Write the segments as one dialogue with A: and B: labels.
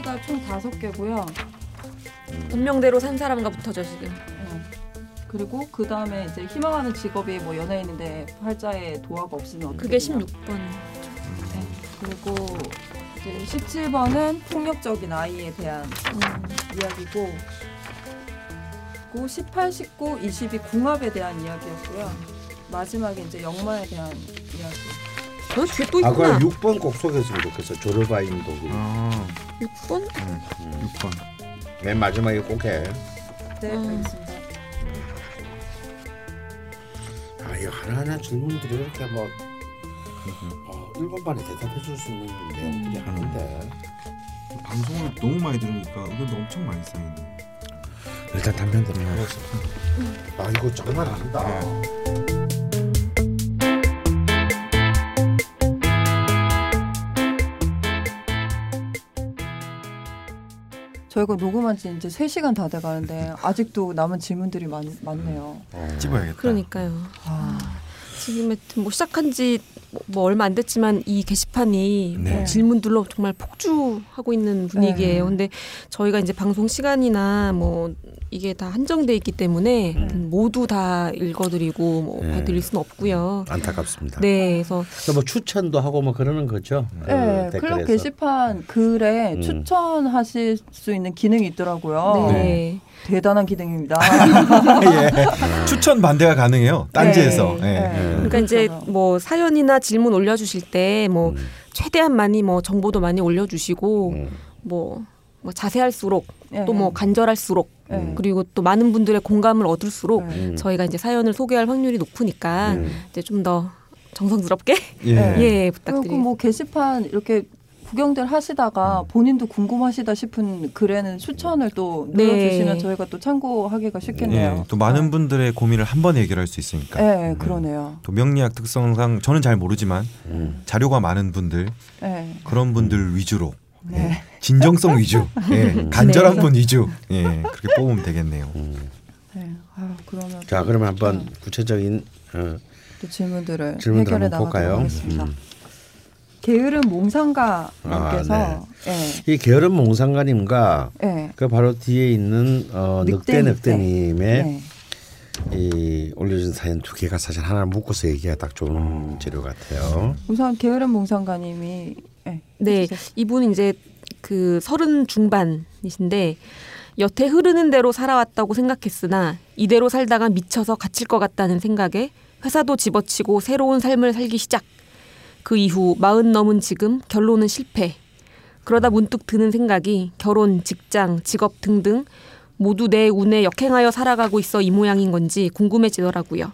A: 글씨가 총 다섯 개고요.
B: 운명대로 산 사람과 붙어져 지금.
A: 네. 그리고 그 다음에 이제 희망하는 직업이 뭐 연예인인데 팔자에 도화가 없으면 어떻게
B: 그게
A: 되냐.
B: 16번.
A: 네. 그리고 이제 17번은 폭력적인 아이에 대한
B: 음.
A: 이야기고 그리고 18, 19, 20이 궁합에 대한 이야기였고요. 마지막에 이제 역마에 대한 이야기.
B: 저 뒤에
C: 또아
B: 있구나.
C: 그럼 6번 꼭 소개했으면 좋겠어. 조르바인 독일.
D: 아
B: 6번?
C: 음.
D: 6번.
C: 맨 마지막에 꼭 해.
A: 네,
B: 음.
A: 알겠습니다.
C: 아 이거 하나하나 질문들이 이렇게 뭐 어, 1번 반에 대답해 줄 수 있는 내용들이
A: 음.
C: 하는데
D: 방송을 너무 많이 들으니까 의견도 엄청 많이 쌓이네.
C: 일단 담배 피워서 아 이거 정말 안다
A: 저희가 녹음한 지 이제 3시간 다 돼가는데 아직도 남은 질문들이 많, 많네요.
C: 어.
D: 찝어야겠다.
B: 그러니까요.
A: 아,
B: 지금 뭐 시작한 지 뭐 얼마 안 됐지만 이 게시판이
D: 네.
B: 뭐 질문들로 정말 폭주하고 있는 분위기예요.
A: 네.
B: 근데 저희가 이제 방송 시간이나 뭐 이게 다 한정돼 있기 때문에
C: 음.
B: 모두 다 읽어드리고 뭐
C: 네.
B: 봐드릴 수는 없고요.
C: 안타깝습니다.
B: 네, 그래서
C: 그래서 뭐 추천도 하고 뭐 그러는 거죠.
A: 네,
C: 그
A: 클럽. 게시판 글에
C: 음.
A: 추천하실 수 있는 기능이 있더라고요.
B: 네.
A: 대단한 기능입니다.
D: 예. 추천 반대가 가능해요. 딴지에서.
A: 네,
D: 예.
A: 네.
B: 그러니까 이제
A: 그렇잖아요.
B: 뭐 사연이나 질문 올려주실 때뭐
C: 음.
B: 최대한 많이 뭐 정보도 많이 올려주시고
C: 음.
B: 뭐, 뭐 자세할수록
A: 네.
B: 또뭐 간절할수록
A: 네.
B: 그리고 또 많은 분들의 공감을 얻을수록
A: 네.
C: 음.
B: 저희가 이제 사연을 소개할 확률이 높으니까
C: 음.
B: 이제 좀 더 정성스럽게
D: 예.
A: 네.
B: 예
A: 그리고
B: 부탁드립니다.
A: 뭐 게시판 이렇게 구경들 하시다가 본인도 궁금하시다 싶은 글에는 추천을 또
B: 네.
A: 눌러주시면 저희가 또 참고하기가 쉽겠네요.
D: 예. 또 많은 분들의 고민을 한 번에 해결할 수 있으니까.
A: 네, 그러네요.
D: 또 명리학 특성상 저는 잘 모르지만
C: 음.
D: 자료가 많은 분들
A: 네.
D: 그런 분들 위주로
A: 네.
D: 진정성 위주, 예, 간절한
B: 네.
D: 분 위주, 예, 그렇게 뽑으면 되겠네요.
C: 음.
A: 네. 아유, 그러면
C: 자 그러면 한번
A: 음.
C: 구체적인 어,
A: 또 질문들을
C: 질문들
A: 해결해 나가도록? 하겠습니다.
C: 음.
A: 게으른 몽상가님께서
C: 아,
A: 예,
C: 이 게으른 몽상가님과
A: 예,
C: 그 바로 뒤에 있는 어,
A: 늑대,
C: 늑대 늑대님의
A: 네.
C: 이 올려준 사연 두 개가 사실 하나 묶어서 얘기가 딱 좋은 재료 같아요.
A: 우선 게으른 몽상가님이 예,
B: 네,
A: 해주세요.
B: 이분은 이제 그 서른 중반이신데 여태 흐르는 대로 살아왔다고 생각했으나 이대로 살다가 미쳐서 갇힐 것 같다는 생각에 회사도 집어치고 새로운 삶을 살기 시작. 그 이후 마흔 넘은 지금 결론은 실패. 그러다 문득 드는 생각이 결혼, 직장, 직업 등등 모두 내 운에 역행하여 살아가고 있어 이 모양인 건지 궁금해지더라고요.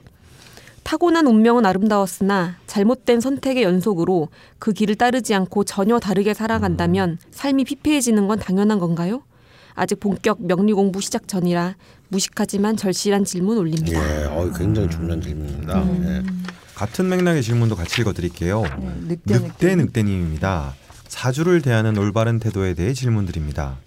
B: 타고난 운명은 아름다웠으나 잘못된 선택의 연속으로 그 길을 따르지 않고 전혀 다르게 살아간다면 삶이 피폐해지는 건 당연한 건가요? 아직 본격 명리 공부 시작 전이라 무식하지만 절실한 질문 올립니다.
C: 예, 어, 굉장히 중요한 질문입니다. 예.
D: 같은 맥락의 질문도 같이 읽어드릴게요.
A: 네, 늑대
D: 늑대 늑대님입니다. 사주를 대하는 올바른 태도에 대해 질문드립니다.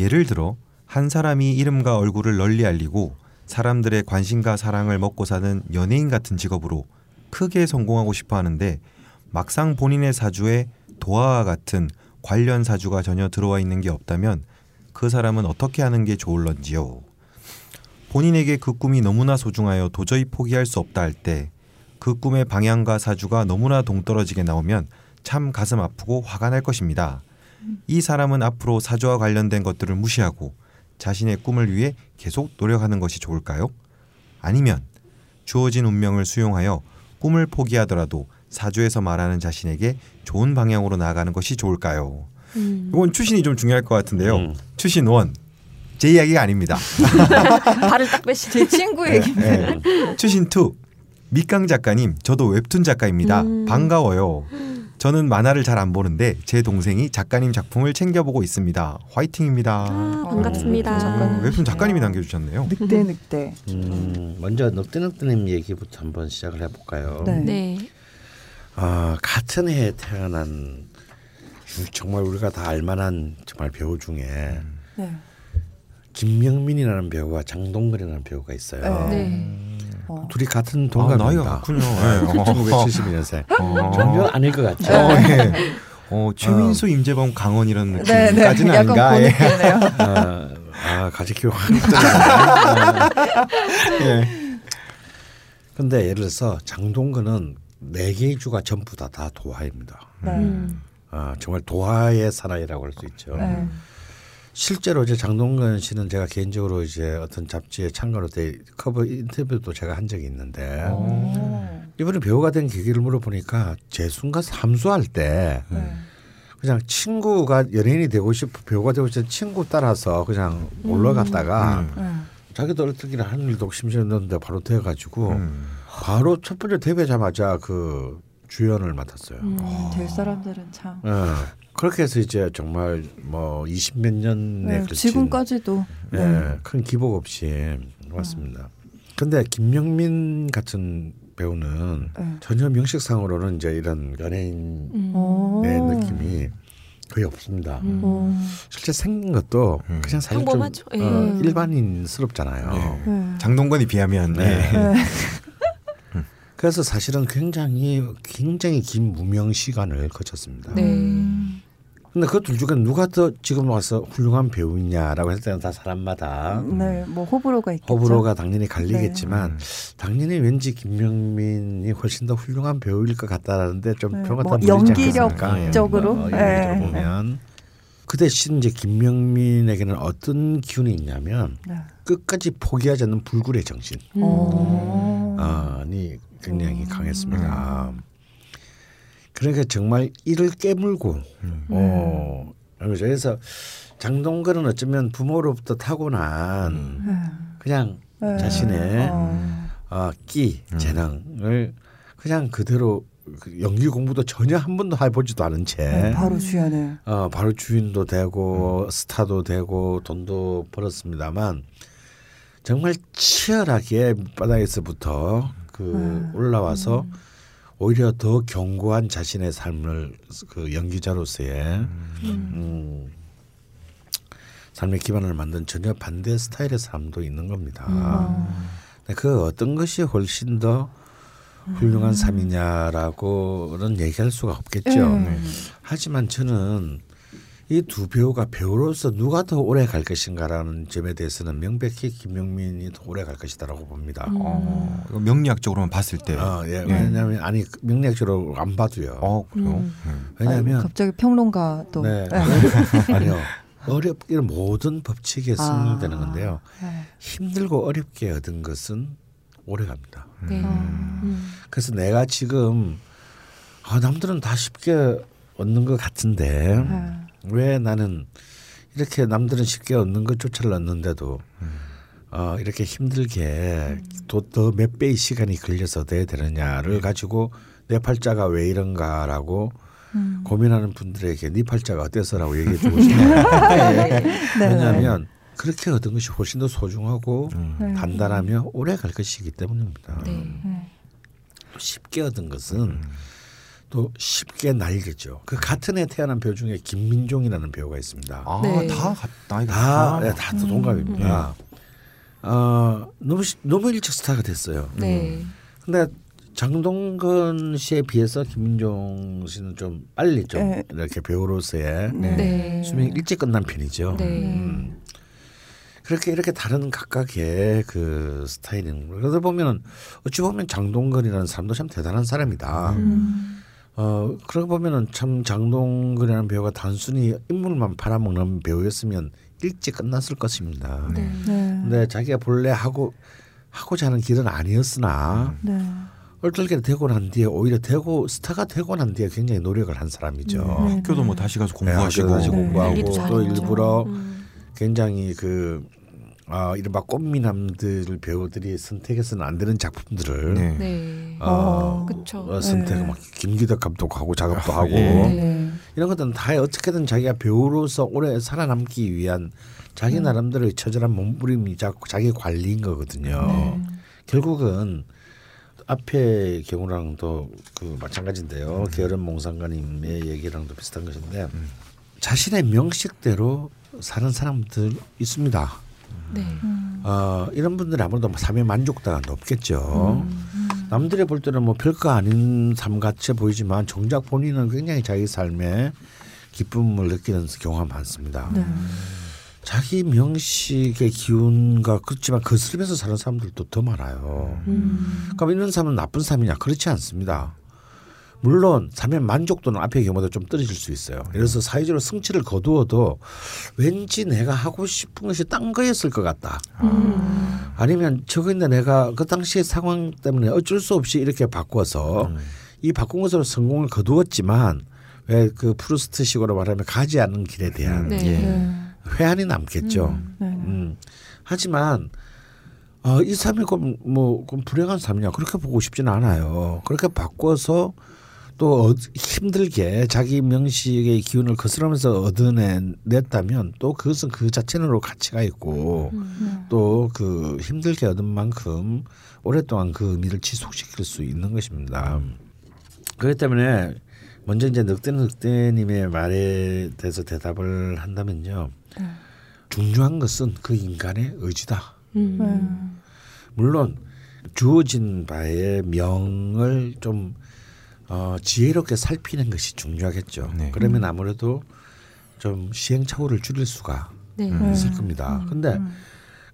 D: 예를 들어 한 사람이 이름과 얼굴을 널리 알리고 사람들의 관심과 사랑을 먹고 사는 연예인 같은 직업으로 크게 성공하고 싶어 하는데 막상 본인의 사주에 도화와 같은 관련 사주가 전혀 들어와 있는 게 없다면 그 사람은 어떻게 하는 게 좋을런지요. 본인에게 그 꿈이 너무나 소중하여 도저히 포기할 수 없다 할 때 그 꿈의 방향과 사주가 너무나 동떨어지게 나오면 참 가슴 아프고 화가 날 것입니다. 이 사람은 앞으로 사주와 관련된 것들을 무시하고 자신의 꿈을 위해 계속 노력하는 것이 좋을까요? 아니면 주어진 운명을 수용하여 꿈을 포기하더라도 사주에서 말하는 자신에게 좋은 방향으로 나아가는 것이 좋을까요?
B: 음.
D: 이건 추신이 좀 중요할 것 같은데요.
C: 음.
D: 추신 one. 제 이야기가 아닙니다.
B: 발을 딱 빼시.
A: 제 친구 얘기.
D: 네. 추신 two. 밑강 작가님, 저도 웹툰 작가입니다.
B: 음.
D: 반가워요. 저는 만화를 잘 안 보는데 제 동생이 작가님 작품을 챙겨보고 있습니다. 화이팅입니다.
B: 아, 반갑습니다.
A: 음, 작가님.
D: 웹툰 작가님이 남겨주셨네요.
A: 늑대 늑대.
C: 음, 먼저 늑대 늑대님 얘기부터 한번 시작을 해볼까요?
A: 네.
B: 네.
C: 아, 같은 해에 태어난 정말 우리가 다 알만한 정말 배우 중에
A: 네.
C: 김명민이라는 배우와 장동건이라는 배우가 있어요.
B: 네.
A: 어.
C: 둘이 같은
D: 아,
C: 동갑입니다.
D: 나이가 같군요. 네.
C: 1972년생.
D: 어.
C: 전혀 아닐 것 같죠.
D: 어, 예. 어, 최민수, 임재범, 강원 이런
A: 네, 네.
D: 느낌까지는
A: 약간
D: 아닌가?
A: 그
D: 예.
C: 아, 아 가지키고 확
D: 예.
C: 근데 예를 들어서 장동건은 네 개의 주가 전부 다 다 도화입니다.
A: 네.
B: 음.
C: 아, 정말 도화의 사나이라고 할 수 있죠.
A: 네.
C: 실제로 이제 장동건 씨는 제가 개인적으로 이제 어떤 잡지에 참가로 때 커버 인터뷰도 제가 한 적이 있는데
A: 오.
C: 이번에 배우가 된 계기를 물어보니까 재순과 삼수할 때
A: 네.
C: 그냥 친구가 연예인이 되고 싶어 배우가 되고 싶은 친구 따라서 그냥 올라갔다가
D: 음.
A: 네.
C: 자기도 어떻게 하는 일도 심심했는데 바로 돼가지고
D: 음.
C: 바로 첫 번째 데뷔하자마자 그 주연을 맡았어요.
B: 음.
A: 될 사람들은 참.
C: 예. 그렇게 해서 이제 정말 뭐 20몇 년에
A: 네,
C: 걸친
A: 지금까지도. 네.
C: 예, 큰 기복 없이 왔습니다. 근데 김명민 같은 배우는
A: 네.
C: 전혀 명식상으로는 이제 이런 연예인의
B: 음.
A: 오.
C: 느낌이 거의 없습니다.
B: 음.
A: 오.
C: 실제 생긴 것도
D: 음.
C: 그냥 사실
B: 평범하죠.
C: 좀
B: 예.
C: 어, 일반인스럽잖아요.
D: 네.
A: 네.
D: 장동건이 비하면
C: 네.
D: 예.
A: 네.
C: 그래서 사실은 굉장히 굉장히 긴 무명 시간을 거쳤습니다.
B: 네.
A: 음.
C: 근데 그 둘 중에 누가 더 지금 와서 훌륭한 배우이냐라고 했을 때는 다 사람마다
A: 네, 뭐 호불호가 있겠죠.
C: 호불호가 당연히 갈리겠지만
D: 네.
C: 당연히 왠지 김명민이 훨씬 더 훌륭한 배우일 것 같다라는데 좀
A: 네,
C: 표가
A: 뭐 연기력적으로?
C: 않겠습니까? 어, 연기적으로
A: 네.
C: 보면 그 대신 이제 김명민에게는 어떤 기운이 있냐면
A: 네.
C: 끝까지 포기하지 않는 불굴의 정신
B: 음.
A: 오.
C: 이 굉장히
A: 음.
C: 강했습니다. 그러니까 정말 이를 깨물고
D: 음.
C: 어 그렇죠. 그래서 장동건은 어쩌면 부모로부터 타고난
D: 음.
A: 네.
C: 그냥
A: 네.
C: 자신의
A: 어.
C: 어, 끼
D: 음.
C: 재능을 그냥 그대로 그 연기 공부도 전혀 한 번도 해보지도 않은 채
A: 네, 바로 주연을.
C: 어, 바로 주인도 되고 스타도 되고 돈도 벌었습니다만 정말 치열하게 바닥에서부터 그
A: 음.
C: 올라와서 오히려 더 견고한 자신의 삶을 그 연기자로서의 음, 삶의 기반을 만든 전혀 반대 스타일의 삶도 있는 겁니다.
A: 어.
C: 근데 그 어떤 것이 훨씬 더 훌륭한 삶이냐라고는 얘기할 수가 없겠죠.
A: 음.
C: 하지만 저는 이 두 배우가 배우로서 누가 더 오래 갈 것인가라는 점에 대해서는 명백히 김용민이 더 오래 갈 것이다라고 봅니다.
D: 어, 이거 명리학적으로만 봤을 때.
C: 어, 예, 왜냐하면 아니 명리학적으로 안 봐도요.
D: 어, 그래요?
B: 음.
D: 음.
C: 왜냐하면
A: 아이고, 갑자기 평론가 또.
C: 네,
A: 네.
C: 아니요 어렵게 모든 법칙에 승인되는
A: 아.
C: 건데요.
A: 네.
C: 힘들고 어렵게 얻은 것은 오래 갑니다.
B: 네.
A: 어.
B: 음.
C: 그래서 내가 지금 아, 남들은 다 쉽게 얻는 것 같은데
A: 네.
C: 왜 나는 이렇게 남들은 쉽게 얻는 것조차를 얻는데도 어, 이렇게 힘들게 또더몇 배의 시간이 걸려서 돼야 되느냐를 가지고 내 팔자가 왜 이런가라고
A: 음.
C: 고민하는 분들에게 네 팔자가 어때서라고 얘기해 주고 싶어요.
A: 네.
C: 왜냐하면 그렇게 얻은 것이 훨씬 더 소중하고
D: 음.
A: 네.
C: 단단하며 오래 갈 것이기 때문입니다.
B: 네.
A: 네.
C: 쉽게 얻은 것은 또 쉽게 날겠죠. 그 같은 해 태어난 배우 중에 김민종이라는 배우가 있습니다.
D: 아,
B: 네.
D: 다 같- 나이가
C: 다. 네, 다 동갑입니다. 어, 너무 시- 너무 일찍 스타가 됐어요.
B: 네.
C: 근데 장동건 씨에 비해서 김민종 씨는 좀 빨리 좀
A: 네.
C: 이렇게 배우로서의
A: 네.
B: 네.
C: 수명이 일찍 끝난 편이죠.
B: 네.
C: 음. 그렇게 이렇게 다른 각각의 그 스타일인. 그러다 보면 어찌 보면 장동건이라는 사람도 참 대단한 사람이다.
A: 음.
C: 어 그러고 보면은 참 장동건이라는 배우가 단순히 인물만 팔아먹는 배우였으면 일찍 끝났을 것입니다.
B: 네.
A: 네.
C: 근데 자기가 본래 하고 하고자 하는 길은 아니었으나
A: 네.
C: 얼떨결에 되고 난 뒤에 오히려 되고 스타가 되고 난 뒤에 굉장히 노력을 한 사람이죠.
A: 네.
D: 학교도 뭐 다시 가서 공부하시고.
C: 네, 다시
A: 네.
C: 공부하고
B: 관리도
C: 또. 일부러
B: 음.
C: 굉장히 그 아, 이른바 꽃미남들 배우들이 선택해서는 안 되는 작품들을
D: 네.
B: 네.
C: 어,
B: 그쵸.
C: 어, 선택
A: 네.
C: 막 김기덕 감독하고 작업도 하고
D: 예.
A: 네.
C: 이런 것들은 다 어떻게든 자기가 배우로서 오래 살아남기 위한 자기 나름대로의 처절한 몸부림이 자 자기 관리인 거거든요.
A: 네.
C: 결국은 앞에 경우랑도 그 마찬가지인데요. 게으른 몽상가님의 얘기랑도 비슷한 것인데 자신의 명식대로 사는 사람들 있습니다.
B: 네.
A: 음.
C: 어, 이런 분들이 아무래도 삶의 만족도가 높겠죠.
A: 음.
C: 남들이 볼 때는 뭐 별거 아닌 삶 같이 보이지만 정작 본인은 굉장히 자기 삶에 기쁨을 느끼는 경우가 많습니다.
A: 네.
C: 자기 명식의 기운과 그렇지만 거슬리면서 사는 사람들도 더 많아요.
B: 음.
C: 그럼 이런 삶은 나쁜 삶이냐? 그렇지 않습니다. 물론 삶의 만족도는 앞의 경우보다 좀 떨어질 수 있어요. 예를 들어서 사회적으로 성취를 거두어도 왠지 내가 하고 싶은 것이 딴 거였을 것 같다.
B: 음.
C: 아니면 저거 있는데 내가 그 당시의 상황 때문에 어쩔 수 없이 이렇게 바꿔서 이 바꾼 것으로 성공을 거두었지만 왜 그 프루스트식으로 말하면 가지 않는 길에 대한
B: 네.
D: 예.
A: 네.
C: 회한이 남겠죠.
A: 네.
C: 음. 하지만 어, 이 삶이 그럼 뭐 그럼 불행한 삶이냐 그렇게 보고 싶지는 않아요. 그렇게 바꿔서 또 어, 힘들게 자기 명식의 기운을 거스르면서 얻어냈다면 또 그것은 그 자체로 가치가 있고 또그 힘들게 얻은 만큼 오랫동안 그 의미를 지속시킬 수 있는 것입니다. 그렇기 때문에 먼저 이제 늑대 늑대님의 말에 대해서 대답을 한다면요. 중요한 것은 그 인간의 의지다.
B: 음.
A: 네.
C: 물론 주어진 바의 명을 좀 어, 지혜롭게 살피는 것이 중요하겠죠.
D: 네.
C: 그러면 아무래도 좀 시행착오를 줄일 수가
B: 네.
A: 음.
C: 있을 겁니다. 근데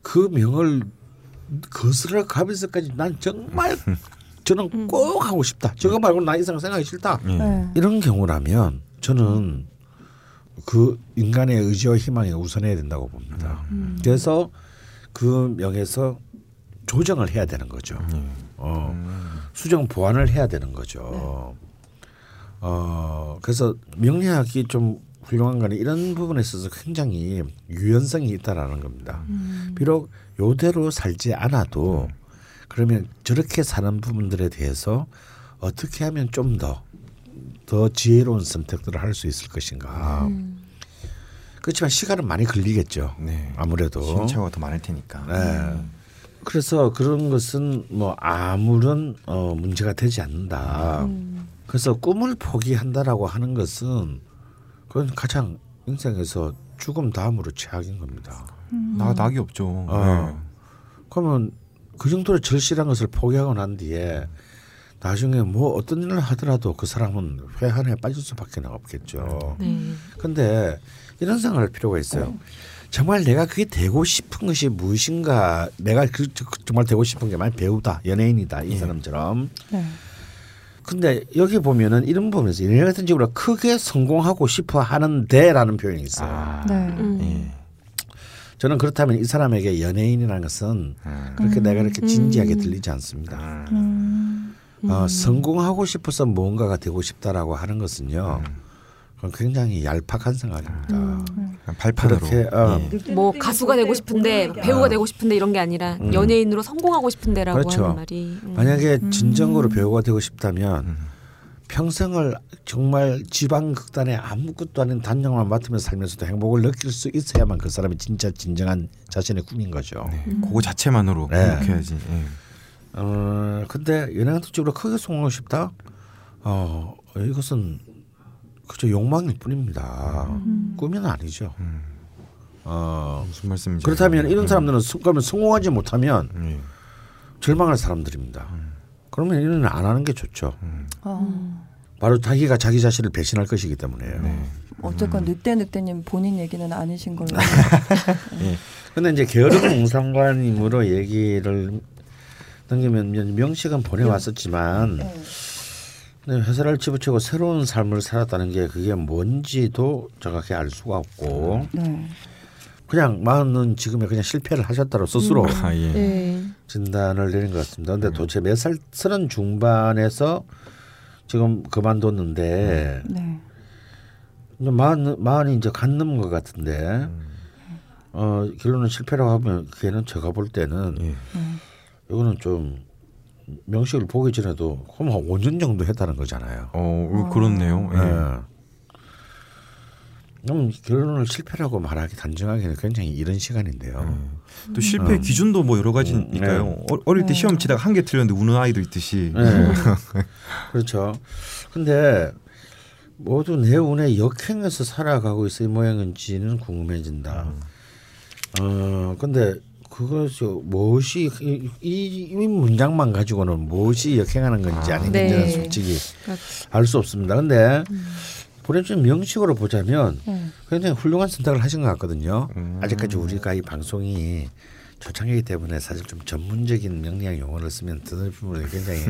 C: 그 명을 거스러 가면서까지 난 정말 저는 꼭 하고 싶다. 저거 말고 나 이상 생각이 싫다.
D: 예.
A: 네.
C: 이런 경우라면 저는 그 인간의 의지와 희망이 우선해야 된다고 봅니다. 그래서 그 명에서 조정을 해야 되는 거죠. 어, 수정 보완을 해야 되는 거죠. 어, 그래서 명리학이 좀 훌륭한 거는 이런 부분에 있어서 굉장히 유연성이 있다라는 겁니다. 비록 요대로 살지 않아도 그러면 저렇게 사는 부분들에 대해서 어떻게 하면 좀 더더 지혜로운 선택들을 할 수 있을 것인가. 그렇지만 시간은 많이 걸리겠죠.
D: 네.
C: 아무래도.
D: 시행착오가 더 많을 테니까.
C: 네. 그래서 그런 것은 뭐 아무런 어, 문제가 되지 않는다. 그래서 꿈을 포기한다라고 하는 것은 그건 가장 인생에서 죽음 다음으로 최악인 겁니다.
D: 나 낙이 없죠.
C: 어. 그러면 그 정도로 절실한 것을 포기하고 난 뒤에 나중에 뭐 어떤 일을 하더라도 그 사람은 회한에 빠질 수밖에 없겠죠.
B: 네.
C: 근데 이런 생각할 필요가 있어요. 정말 내가 그게 되고 싶은 것이 무엇인가 내가 그 저- 정말 되고 싶은 게 만약 배우다 연예인이다 이 사람처럼
A: 네.
C: 근데 여기 보면은 이런 부분에서 연예인 같은 식으로 크게 성공하고 싶어 하는데라는 표현이 있어요.
D: 아.
A: 네.
B: 음.
D: 예.
C: 저는 그렇다면 이 사람에게 연예인이라는 것은
D: 음.
C: 그렇게 내가 이렇게 진지하게 들리지 않습니다.
A: 음.
C: 어, 성공하고 싶어서 무언가가 되고 싶다라고 하는 것은요. 그건 굉장히 얄팍한 생각입니다.
D: 그냥 발판으로.
C: 그렇게, 어.
D: 예.
B: 뭐 가수가 되고 싶은데 배우가 되고 싶은데 이런 게 아니라
C: 음.
B: 연예인으로 성공하고 싶은데라고
C: 그렇죠.
B: 하는 말이 음.
C: 만약에 진정으로 배우가 되고 싶다면
D: 음.
C: 평생을 정말 지방 극단에 아무것도 아닌 단역만 맡으면서 살면서도 행복을 느낄 수 있어야만 그 사람이 진짜 진정한 자신의 꿈인 거죠.
D: 네. 그거 자체만으로
C: 네.
D: 행복해야지. 예.
C: 어 근데 연예인 쪽으로 크게 성공하고 싶다. 어 이것은 그저 욕망일 뿐입니다. 꿈은 아니죠.
D: 음.
C: 어
D: 무슨 말씀인지.
C: 그렇다면 이런
D: 음.
C: 사람들은 성- 그러면 성공하지 못하면
D: 예.
C: 절망할 사람들입니다. 그러면 이는 안 하는 게 좋죠.
A: 어.
C: 바로 자기가 자기 자신을 배신할 것이기 때문에요.
D: 네.
A: 어쨌건 늑대 늑대님 본인 얘기는 아니신 걸로.
C: 근데 이제 게으른 공상관님으로 얘기를 넘기면 명식은 보내왔었지만 근 데 회사를 집어치고 새로운 삶을 살았다는 게 그게 뭔지도 정확히 알 수가 없고
A: 네.
C: 그냥 마흔은 지금에 그냥 실패를 하셨다로 스스로
D: 아 예.
B: 네.
C: 진단을 내린 것 같습니다. 근데 도대체 몇 살 서른 중반에서 지금 그만뒀는데
A: 네.
C: 이제 마흔 마흔이 이제 간 넘은 것 같은데 어 결론은 실패라고 하면 걔는 제가 볼 때는
D: 예.
C: 이거는 좀 명식을 보기 전에도 그럼 한 5년 정도 했다는 거잖아요.
D: 어, 그렇네요. 예.
C: 예. 그럼 결론을 실패라고 말하기 단정하게는 굉장히 이른 시간인데요.
D: 또 실패 기준도 뭐 여러 가지
C: 음. 네.
D: 어, 어릴 때 시험 치다가 한 개 틀렸는데 우는 아이도 있듯이.
C: 네. 그렇죠. 근데 모두 내 운에 역행해서 살아가고 있을 모양인지는 궁금해진다. 어, 근데 그것이 무엇이 이, 이, 이 문장만 가지고는 무엇이 역행하는 건지
D: 아,
C: 아닌지는
B: 네.
C: 솔직히 알 수 없습니다. 근데
B: 음.
C: 보내준 명식으로 보자면
A: 네.
C: 굉장히 훌륭한 선택을 하신 것 같거든요.
D: 음.
C: 아직까지 우리가 이 방송이 초창기이기 때문에 사실 좀 전문적인 명량 용어를 쓰면 듣는 분들이 굉장히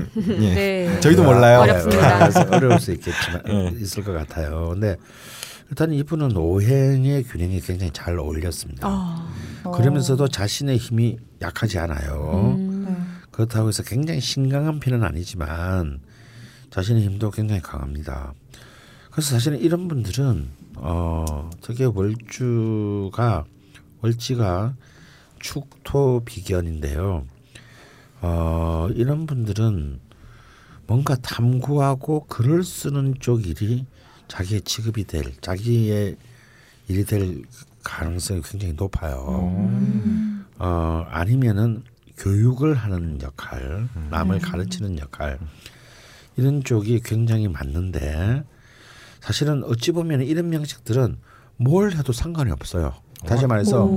D: 예.
B: 네.
D: 저희도 몰라요.
B: 어렵습니다.
C: 그래서 어려울 수 있겠지만
D: 예.
C: 있을 것 같아요. 근데 일단 이분은 오행의 균형이 굉장히 잘 어울렸습니다.
B: 아.
C: 그러면서도 자신의 힘이 약하지 않아요.
B: 음.
A: 네.
C: 그렇다고 해서 굉장히 신강한 편은 아니지만 자신의 힘도 굉장히 강합니다. 그래서 사실은 이런 분들은 어 특히 월주가 월지가 축토 비견인데요. 어 이런 분들은 뭔가 탐구하고 글을 쓰는 쪽 일이 자기의 직업이 될 자기의 일이 될 가능성이 굉장히 높아요.
A: 음.
C: 어 아니면은 교육을 하는 역할, 남을 가르치는 역할 이런 쪽이 굉장히 맞는데 사실은 어찌 보면 이런 명식들은 뭘 해도 상관이 없어요. 다시 말해서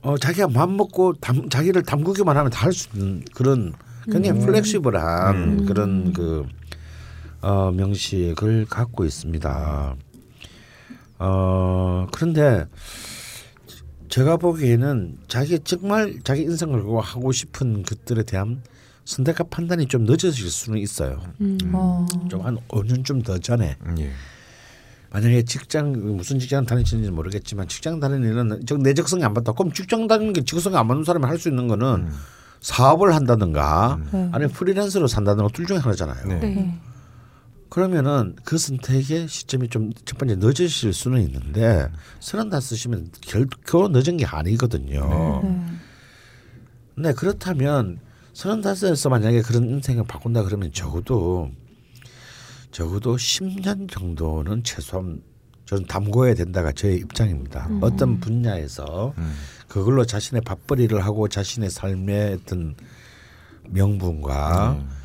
C: 어 자기가 마음 먹고 담, 자기를 담그기만 하면 다 할 수 있는 그런 굉장히 플렉시블한
D: 음.
C: 그런 그 어, 명식을 갖고 있습니다. 어 그런데 제가 보기에는 자기 정말 자기 인생을 하고 싶은 것들에 대한 선택과 판단이 좀 늦어질 수는 있어요.
B: 음.
A: 어.
C: 좀한 5년쯤 더 전에
D: 예.
C: 만약에 직장 무슨 직장 다니시는지 모르겠지만 직장 다니는 일은 즉 내적성이 안 맞다. 그럼 직장 다니는 게 직성이 안 맞는 사람이 할 수 있는 거는
D: 음.
C: 사업을 한다든가
A: 네.
C: 아니면 프리랜서로 산다든가 둘 중에 하나잖아요.
D: 네.
B: 네.
C: 그러면은 그 선택의 시점이 좀 첫 번째 늦으실 수는 있는데 서른 다 쓰시면 결코 늦은 게 아니거든요.
A: 네.
C: 네 그렇다면 서른 다섯에서 만약에 그런 인생을 바꾼다 그러면 적어도 적어도 10년 정도는 최소한 저는 담궈야 된다가 저의 입장입니다. 어떤 분야에서
D: 음.
C: 그걸로 자신의 밥벌이를 하고 자신의 삶의 어떤 명분과
D: 음.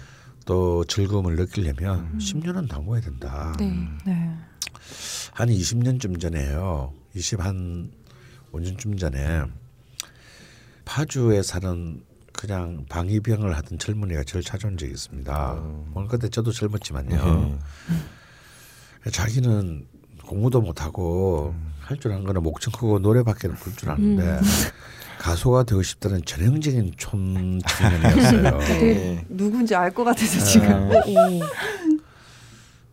C: 또 즐거움을 느끼려면 10년은 담궈야 된다.
B: 네.
A: 네.
C: 한 20년쯤 전에요. 20한 5년쯤 전에 파주에 사는 그냥 방위병을 하던 젊은이가 저를 찾아온 적이 있습니다. 오늘 그때 저도 젊었지만요. 자기는 공부도 못하고 할줄 아는 거는 목청 크고 노래밖에 부를 줄 아는데 가수가 되고 싶다는 전형적인 촌 청년이었어요.
A: 되게 누군지 알 것 같아서 지금.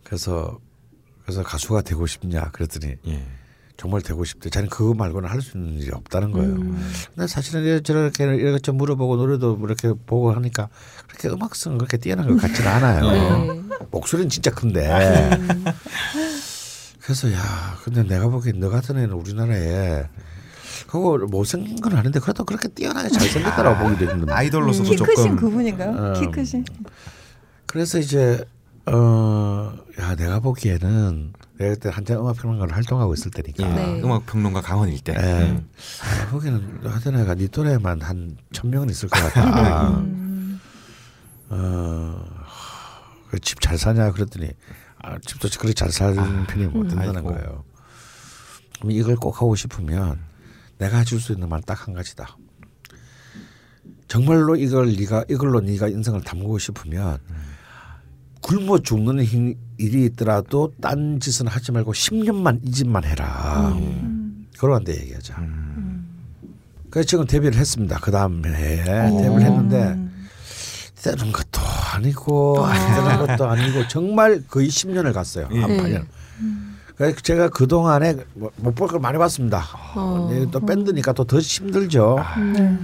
C: 그래서 그래서 가수가 되고 싶냐 그랬더니
D: 예.
C: 정말 되고 싶대. 자기는 그거 말고는 할 수 있는 일이 없다는 거예요.
B: 음.
C: 근데 사실은 이렇게 저렇게 이렇게 물어보고 노래도 이렇게 보고 하니까 그렇게 음악성 그렇게 뛰어난 것 같지는 않아요.
B: 네.
C: 목소리는 진짜 큰데.
B: 음.
C: 그래서 야, 근데 내가 보기엔 너 같은 애는 우리나라에 그거 못생긴 건 아닌데 그래도 그렇게 뛰어나게 잘생겼다라고 보기 되는데.
D: 아이돌로서도
A: 키 크신
D: 조금
A: 그분인가요?
C: 음.
A: 키 크신.
C: 그래서 이제 어, 야 내가 보기에는 내가 그때 한참 음악 평론가로 활동하고 있을 때니까.
D: 예.
B: 네.
D: 음악 평론가 강원일 때.
C: 예.
D: 음.
C: 아, 거기는 하여튼 애가 네 또래만 한 천 명은 있을 것 같다.
A: 음.
C: 어, 집 잘 사냐 그랬더니 아, 집도 그렇게 잘 사는 편이 못 된다는
D: 아이고.
C: 거예요. 그럼 이걸 꼭 하고 싶으면 내가 해줄 수 있는 말 딱 한 가지다. 정말로 이걸 네가 이걸로 네가 인생을 담그고 싶으면 굶어 죽는 힘- 일이 있더라도 딴 짓은 하지 말고 10년만 이 짓만 해라. 그러한데 얘기하자.
D: 음.
C: 그래서 지금 데뷔를 했습니다. 그 다음 해에 데뷔를 했는데 되는 것도 아니고 안 되는 것도 아니고 정말 거의 10년을 갔어요. 한
B: 네.
C: 8년. 그래서 제가 그 동안에 못 볼 걸 많이 봤습니다.
B: 어.
C: 네, 또 밴드니까 또 더 힘들죠.
A: 네.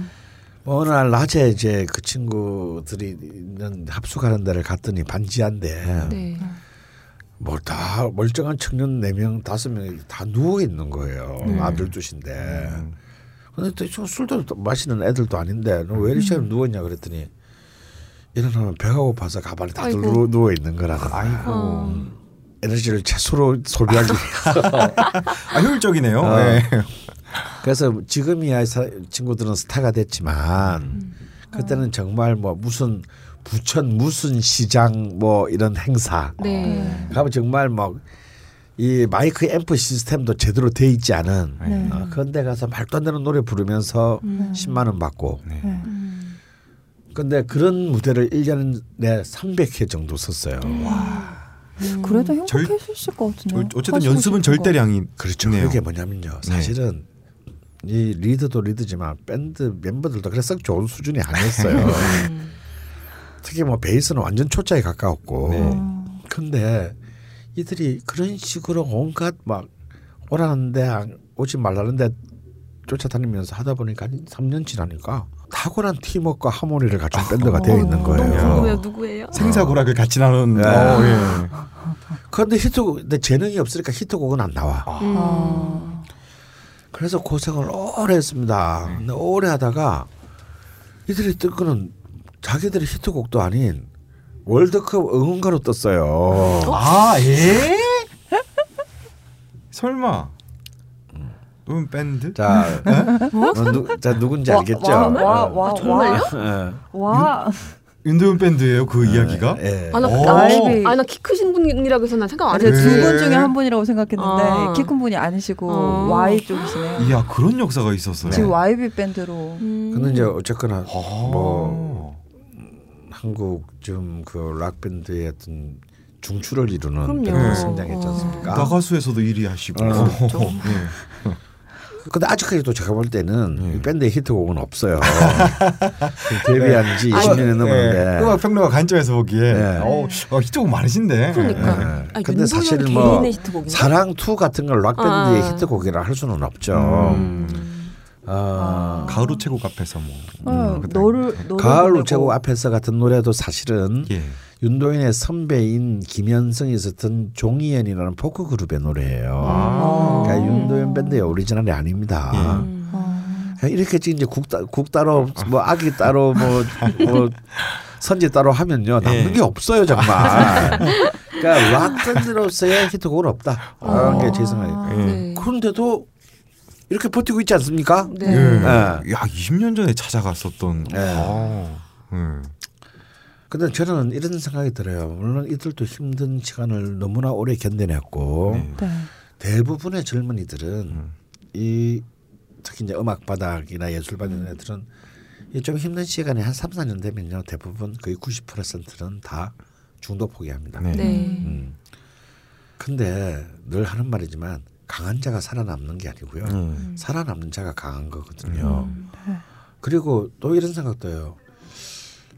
C: 뭐 어느 날 낮에 이제 그 친구들이 있는 합숙하는 데를 갔더니 반지한데
B: 네.
C: 뭐다 멀쩡한 청년 네 명 다섯 명이 다 누워 있는 거예요. 아들 둘인데. 근데 또 지금 술도 또 마시는 애들도 아닌데 너왜 이렇게 누워 있냐 그랬더니 일어나면 배가 고파서 다들
B: 아이고.
C: 누워, 있는 거라는
D: 아이고.
B: 어.
C: 에너지를 최소로 소비하기 위해서.
D: 아 효율적이네요.
C: 어.
D: 네.
C: 그래서 지금이야 사- 친구들은 스타가 됐지만 그때는 정말 뭐 무슨 부천 무슨 시장 뭐 이런 행사
B: 네.
C: 가면 정말 뭐이 마이크 앰프 시스템도 제대로 돼 있지 않은
A: 네.
C: 어, 그런 데 가서 말도 안 되는 노래 부르면서
A: 음.
C: 10만 원 받고
D: 네.
A: 네.
C: 근데 그런 무대를 1년에 300회 정도 썼어요.
A: 그래도
D: 절-
A: 행복했을 것 같은데.
D: 어, 어쨌든 연습은 절대량이
C: 그렇죠.
D: 있네요.
C: 그게 뭐냐면요. 사실은 이 리드도 리드지만 밴드 멤버들도 그래 썩 좋은 수준이 아니었어요. 특히 뭐 베이스는 완전 초짜에 가까웠고.
D: 네.
C: 근데 이들이 그런 식으로 온갖 막 오라는데 안- 오지 말라는데 쫓아다니면서 하다 보니까 한 3년 지나니까 탁월한 팀워크와 하모니를 갖춘 밴드가 되어 있는 거예요.
B: 누구예요? 누구예요?
D: 생사고락을 같이 나눈.
C: 네.
D: 어, 예.
C: 그런데 히트곡, 근데 재능이 없으니까 히트곡은 안 나와.
A: 아.
C: 그래서 고생을 오래 했습니다. 근데 오래 하다가 이들이 뜬 거는 자기들의 히트곡도 아닌 월드컵 응원가로 떴어요.
D: 아, 예? 설마. 음 밴드?
C: 자, 어, 누, 자 누군지 알겠죠?
A: 와, 와, 와,
B: 아, 정말요?
C: 예.
A: 와.
D: 윤도현 밴드예요 그 이야기가?
C: 예.
B: 아, 나,
D: 오.
B: 나, 아, 나키 크신 분이라고 해서 난 생각 안
A: 아, 제가
B: 했지.
A: 두분
D: 네.
A: 중에 한 분이라고 생각했는데
B: 아.
A: 키큰 분이 아니시고
B: 어.
A: Y 쪽이시네요.
D: 이야 그런 역사가 있었어요.
A: 지금 YB 밴드로
B: 음.
C: 근데 이제 어쨌거나
D: 아.
C: 뭐 한국 좀 그 락 밴드의 어떤 중추를 이루는. 그런 성장했지
B: 어.
C: 않습니까?
D: 나가수에서도 1위 하시고.
C: 어.
D: 예.
C: 근데 아직까지도 제가 볼 때는
D: 예.
C: 이 밴드의 히트곡은 없어요. 데뷔한 지 20년이 넘었는데.
D: 예. 음악 평론가 관점에서 보기에
C: 네.
D: 어, 어, 히트곡 많으신데.
B: 그러니까.
C: 예.
B: 아,
C: 근데 사실 뭐? 사랑 two 같은 걸 락 밴드의
B: 아.
C: 히트곡이라 할 수는 없죠.
B: 음.
C: 어,
D: 가을 우체국 앞에서 뭐.
A: 어,
D: 음,
A: 너를 너를
C: 가을. 우체국 앞에서 같은 노래도 사실은
D: 예.
C: 윤도현의 선배인 김현성이 있었던 종이연이라는 포크 그룹의 노래예요.
D: 아.
C: 그러니까 윤도현 밴드의 오리지널이 아닙니다.
D: 예.
C: 그냥 이렇게 이제 국, 따, 국 따로 뭐 아기 따로 뭐, 뭐 선지 따로 하면요 남는
D: 예.
C: 게 없어요 정말. 그러니까 락 밴드로서의 히트곡은 없다. 그런 게 제 생각이에요.
D: 예.
B: 네.
C: 그런데도 이렇게 버티고 있지 않습니까?
B: 네.
D: 예.
C: 네.
D: 야 20년 전에 찾아갔었던.
C: 네.
D: 아. 음.
C: 근데 저는 이런 생각이 들어요. 물론 이들도 힘든 시간을 너무나 오래 견뎌냈고
D: 네.
A: 네.
C: 대부분의 젊은이들은
D: 음.
C: 이 특히 이제 음악 바닥이나 예술 바닥 애들은 이좀 힘든 시간이 한 3, 4년 되면요. 대부분 거의 90%는 다 중도 포기합니다.
D: 네.
B: 네.
C: 음. 근데 늘 하는 말이지만 강한 자가 살아남는 게 아니고요.
D: 음.
C: 살아남는 자가 강한 거거든요.
A: 음.
C: 그리고 또 이런 생각도 해요.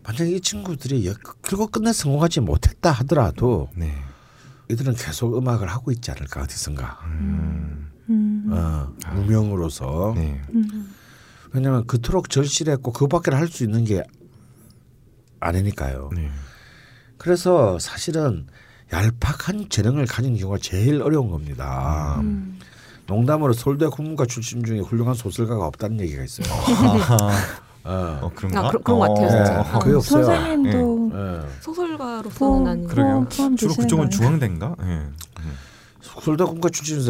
C: 만약에 이 친구들이 여- 결국 끝내 성공하지 못했다 하더라도
D: 네.
C: 이들은 계속 음악을 하고 있지 않을까 어디선가.
D: 음.
A: 음.
C: 어, 무명으로서.
D: 네.
A: 음.
C: 왜냐하면 그토록 절실했고 그밖에 할 수 있는 게 아니니까요.
D: 네.
C: 그래서 사실은 얄팍한 재능을 가진 경우가 제일 어려운 겁니다.
A: 음.
C: 농담으로 서울대 국문과 출신 중에 훌륭한 소설가가 없다는 얘기가 있어요. 어.
D: 어 그런가?
B: 아, 그런- 것 같아요,
C: 네,
B: 진짜.
C: 거의 없어요.
A: 선생님도
C: 예.
B: 소설가로서는
A: 포함,
B: 아니고.
D: 그러게요.
A: 포함
D: 주로 그쪽은
A: 거 아니에요?
D: 중앙대인가? 예.
C: 서울대 국문과 출신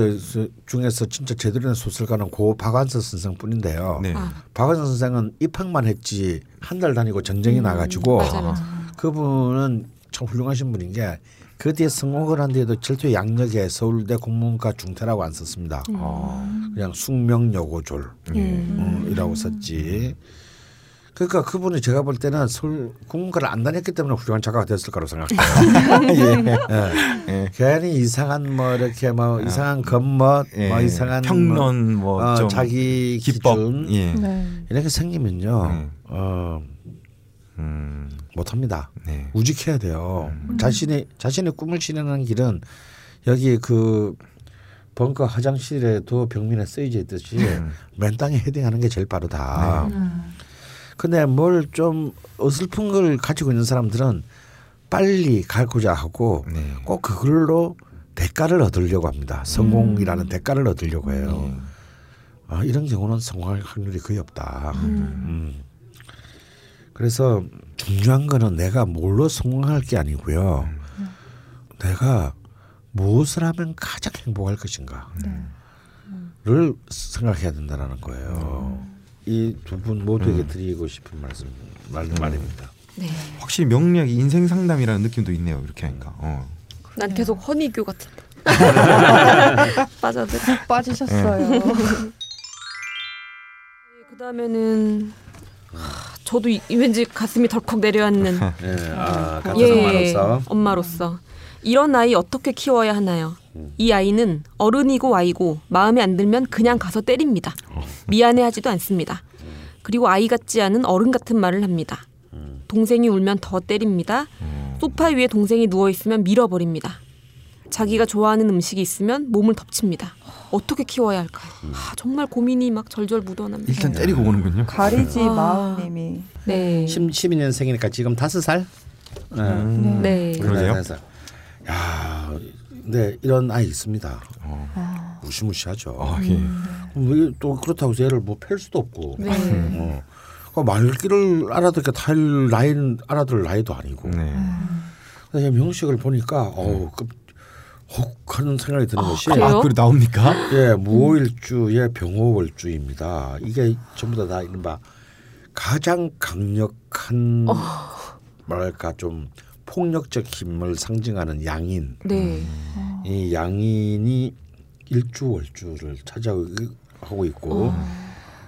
C: 중에서 진짜 제대로 된 소설가는 고 박완서 선생뿐인데요.
D: 네.
B: 아,
C: 박완서 선생은 입학만 했지 한 달 다니고 전쟁이 나가지고
B: 맞아, 맞아.
C: 그분은 참 훌륭하신 분인 게 그 뒤에 성공을 한 뒤에도 철저히 양력에 서울대 국문과 중퇴라고 안 썼습니다.
D: 아.
C: 그냥 숙명여고졸
D: 예.
C: 음, 이라고 썼지. 그러니까 그분이 제가 볼 때는 서울 국문과를 안 다녔기 때문에 훌륭한 작가가 됐을 거라고 생각해요. 예.
D: 예.
C: 괜히 이상한 뭐 이렇게 뭐 이상한 겉멋,
D: 예.
C: 뭐 이상한
D: 평론
C: 뭐,
D: 뭐
C: 어,
D: 좀
C: 자기
D: 기법.
C: 기준
D: 예.
A: 네.
C: 이렇게 생기면요,
D: 네.
C: 어,
D: 음.
C: 못합니다.
D: 네.
C: 우직해야 돼요. 자신의 자신의 꿈을 실현하는 길은 여기 그 벙커 화장실에도 벽면에 쓰여져 있듯이
D: 음.
C: 맨 땅에 헤딩하는 게 제일 빠르다.
A: 음.
C: 근데 뭘 좀 어설픈 걸 가지고 있는 사람들은 빨리 가고자 하고
D: 네.
C: 꼭 그걸로 대가를 얻으려고 합니다. 성공이라는 대가를 얻으려고 해요. 아, 이런 경우는 성공할 확률이 거의 없다. 음. 그래서 중요한 거는 내가 뭘로 성공할 게 아니고요. 내가 무엇을 하면 가장 행복할 것인가를 생각해야 된다는 거예요. 이 두 분 모두에게 드리고 싶은 말씀 말, 말입니다.
B: 네.
D: 확실히 명리학이 인생 상담이라는 느낌도 있네요. 이렇게 하니까. 어.
B: 난 계속 허니교 같은데. 빠져들.
A: 빠지셨어요.
B: 그 다음에는 저도 이, 왠지 가슴이 덜컥 내려앉는
C: 예, 아, 같은
B: 예,
C: 엄마로서
B: 엄마로서 이런 아이 어떻게 키워야 하나요? 이 아이는 어른이고 아이고 마음에 안 들면 그냥 가서 때립니다. 미안해하지도 않습니다. 그리고 아이 같지 않은 어른 같은 말을 합니다. 동생이 울면 더 때립니다. 소파 위에 동생이 누워 있으면 밀어버립니다. 자기가 좋아하는 음식이 있으면 몸을 덮칩니다. 어떻게 키워야 할까요? 아, 정말 고민이 막 절절 묻어납니다.
D: 일단 때리고 오는군요.
A: 가리지
B: 아.
A: 마음님이
B: 네.
C: 12년생이니까 지금 다섯 살. 예.
D: 음.
B: 네.
D: 그러게요.
C: 다섯 살. 야, 근데 이런 아이 있습니다.
D: 어.
C: 무시무시하죠.
D: 아, 예.
C: 뭐 이게 또 그렇다고 해서 얘를 뭐팰 수도 없고.
B: 네.
C: 어. 그 말귀를 알아듣게 탈 나이는 알아들 나이도 아니고.
D: 네.
C: 그래서 명식을 보니까 어우 그, 혹 하는 생각이 드는 것이
B: 그래요?
D: 아, 그래 나옵니까?
C: 예 무오일주의 병호월주입니다. 이게 전부 다, 다 이른바 가장 강력한 뭐랄까 좀 폭력적 힘을 상징하는 양인
B: 네.
C: 이 양인이 일주월주를 차지하고 있고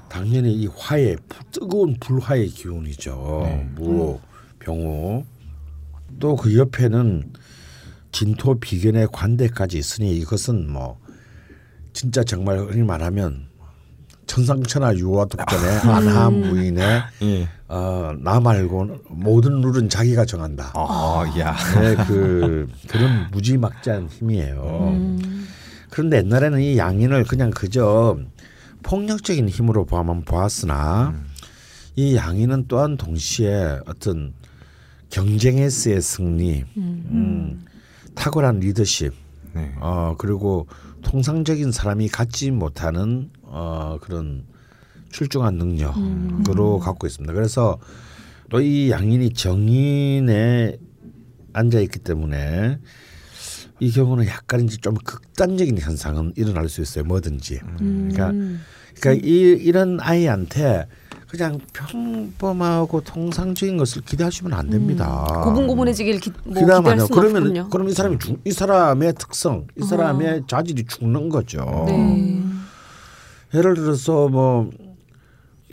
C: 당연히 이 화의 부- 뜨거운 불화의 기운이죠.
D: 네.
C: 무호, 병호 또 그 옆에는 진토 비견의 관대까지 있으니 이것은 뭐 진짜 정말 흔히 말하면 천상천하 유화 독전의 안하 무인의
D: 예.
C: 어, 나 말고 모든 룰은 자기가 정한다.
D: 아, 야.
C: 네, 그 그런 무지막지한 힘이에요. 그런데 옛날에는 이 양인을 그냥 그저 폭력적인 힘으로 보아만 보았으나 이 양인은 또한 동시에 어떤 경쟁에서의 승리, 음, 탁월한 리더십,
D: 네.
C: 어 그리고 통상적인 사람이 갖지 못하는 어 그런 출중한 능력으로 갖고 있습니다. 그래서 또 이 양인이 정인에 앉아 있기 때문에 이 경우는 약간 이제 좀 극단적인 현상은 일어날 수 있어요. 뭐든지. 그러니까 그러니까 이 이런 아이한테 그냥 평범하고 통상적인 것을 기대하시면 안 됩니다.
B: 고분고분해지길 기, 뭐
C: 기대하면
B: 기대할
C: 그러면
B: 없군요.
C: 그럼 이 사람이 죽, 이 사람의 특성, 이 사람의 자질이 죽는 거죠.
B: 네.
C: 예를 들어서 뭐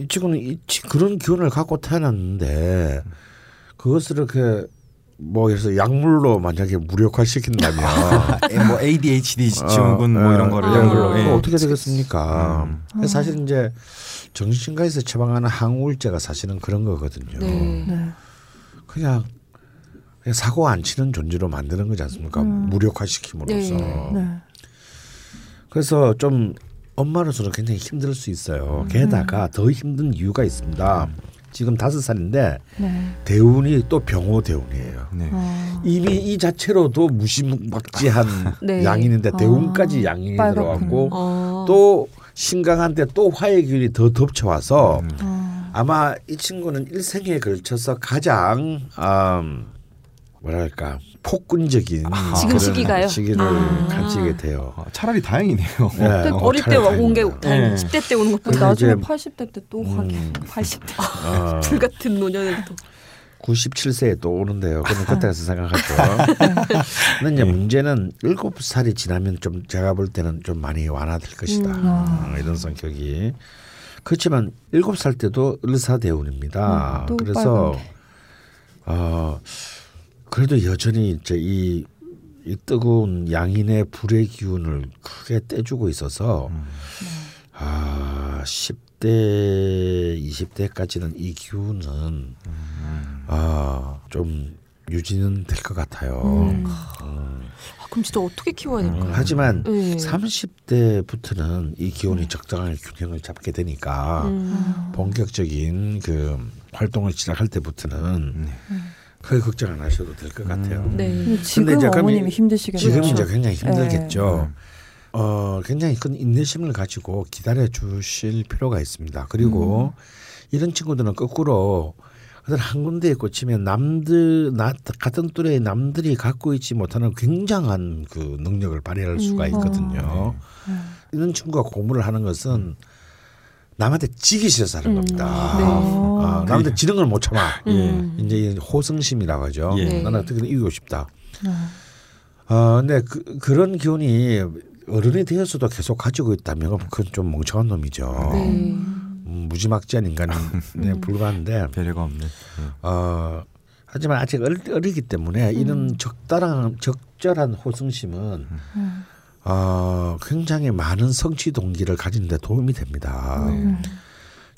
C: 이 친구는 이 치- 그런 기운을 갖고 태어났는데 그것을 이렇게 뭐 그래서 약물로 만약에 무력화 시킨다면
D: 에, 뭐 ADHD 증후군 뭐
C: 어,
D: 이런 거를
B: 아.
D: 약물로
C: 그거
D: 예.
C: 어떻게 되겠습니까?
D: 음.
C: 사실 이제 정신과에서 처방하는 항우울제가 사실은 그런 거거든요.
B: 네.
A: 네.
C: 그냥, 그냥 사고 안 치는 존재로 만드는 거지 않습니까? 무력화시킴으로써.
B: 네.
A: 네.
C: 그래서 좀 엄마로서는 굉장히 힘들 수 있어요. 게다가 더 힘든 이유가 있습니다. 지금 다섯 살인데
A: 네.
C: 대운이 또 병호 대운이에요.
D: 네.
A: 어,
C: 이미 이 자체로도 무시막지한
B: 네.
C: 양인인데 대운까지
A: 아,
C: 양인이. 들어갔고
B: 어.
C: 또 신강한데 또 화의 기운이 더 덮쳐와서
A: 어,
C: 아마 이 친구는 일생에 걸쳐서 가장 음, 뭐랄까 폭군적인
B: 지금
C: 그런
B: 시기가요?
C: 시기를
B: 아.
C: 갖게 돼요.
D: 아, 차라리 다행이네요.
C: 네,
B: 그
C: 어,
B: 어릴 때
C: 차라리
B: 온 게. 다행히
D: 네.
B: 10대 때 오는 것보다
A: 나중에
C: 이제-
A: 80대 때또
C: 음.
A: 확인 80대
C: 어,
B: 불 같은 노년을 또
C: 97세에 또 오는데요. 그는 그때 가서 생각하죠. 근데 이제 문제는 7살이 지나면 좀 제가 볼 때는 좀 많이 완화될 것이다. 어, 이런 성격이. 그렇지만 7살 때도 을사대운입니다.
A: 음, 또
C: 그래서. 어 그래도 여전히 이제 이, 이 뜨거운 양인의 불의 기운을 크게 떼주고 있어서 아 10대 20대까지는 이 기운은 아 좀 유지는 될 것 같아요.
A: 음.
B: 아, 그럼 진짜 어떻게 키워야
C: 음,
B: 될까요?
C: 하지만
B: 네.
C: 30대부터는 이 기운이 적당한 균형을 잡게 되니까
B: 음.
C: 본격적인 그 활동을 시작할 때부터는 크게 걱정 안 하셔도 될 것 같아요.
B: 네.
A: 근데 지금
C: 이제
A: 어머님이
C: 이-
A: 힘드시겠네요.
C: 지금 이제 굉장히 힘들겠죠.
D: 네.
C: 어, 굉장히 큰 인내심을 가지고 기다려 주실 필요가 있습니다. 그리고 이런 친구들은 거꾸로 어떤 한 군데에 꽂히면 남들 나 같은 또래의 남들이 갖고 있지 못하는 굉장한 그 능력을 발휘할 수가
B: 음.
C: 있거든요. 이런 친구가 공부를 하는 것은 남한테 지기 싫어서 하는
B: 음.
C: 겁니다.
B: 네.
C: 아, 남한테 지는 걸 못 참아.
B: 음.
C: 이제 이 호승심이라고 하죠.
D: 예.
B: 네.
C: 나는 어떻게든 이기고 싶다.
A: 네.
C: 어, 근데 그, 그런 기운이 어른이 되어서도 계속 가지고 있다면 그건 좀 멍청한 놈이죠.
B: 네.
C: 음, 무지막지한 인간에 불과한데
D: 배려가 없는. 음.
C: 어, 하지만 아직 어리, 어리 기 때문에 이런 적당한 적절한 호승심은 어, 굉장히 많은 성취 동기를 가지는데 도움이 됩니다.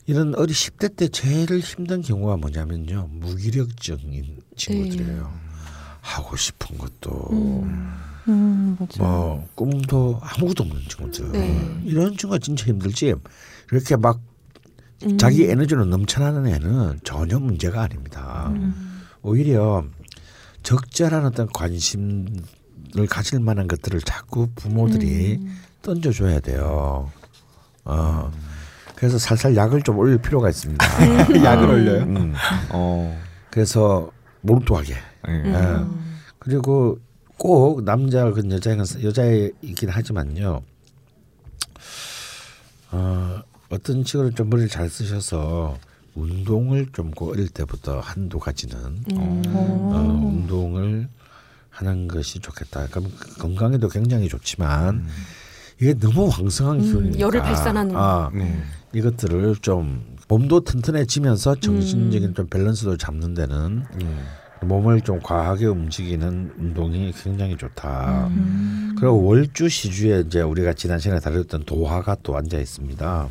C: 이런 어리 10대 때 제일 힘든 경우가 뭐냐면요. 무기력증인 친구들이에요. 하고 싶은 것도
A: 음, 맞아요.
C: 뭐 꿈도 아무것도 없는 친구들.
B: 네.
C: 이런 친구가 진짜 힘들지. 이렇게 막
B: 음.
C: 자기 에너지로 넘쳐나는 애는 전혀 문제가 아닙니다.
B: 음.
C: 오히려 적절한 어떤 관심을 가질 만한 것들을 자꾸 부모들이
B: 음.
C: 던져줘야 돼요. 어. 그래서 살살 약을 좀 올릴 필요가 있습니다.
D: 약을 올려요?
C: 음.
D: 어.
C: 그래서 몰두하게.
D: 예.
C: 예. 그리고 꼭 남자 그 여자는 여자이긴 하지만요. 어, 어떤 식으로 좀 머리를 잘 쓰셔서 운동을 좀그 어릴 때부터 한두 가지는
B: 음.
C: 어, 운동을 하는 것이 좋겠다. 그럼 건강에도 굉장히 좋지만 이게 너무 황성한 기운이니까
B: 음, 열을 발산하는.
C: 아,
D: 네.
C: 이것들을 좀 몸도 튼튼해지면서 정신적인 좀 밸런스도 잡는 데는
D: 예.
C: 몸을 좀 과하게 움직이는 운동이 굉장히 좋다.
A: 음.
C: 그리고 월주 시주에 이제 우리가 지난 시간에 다뤘던 도화가 또 앉아 있습니다.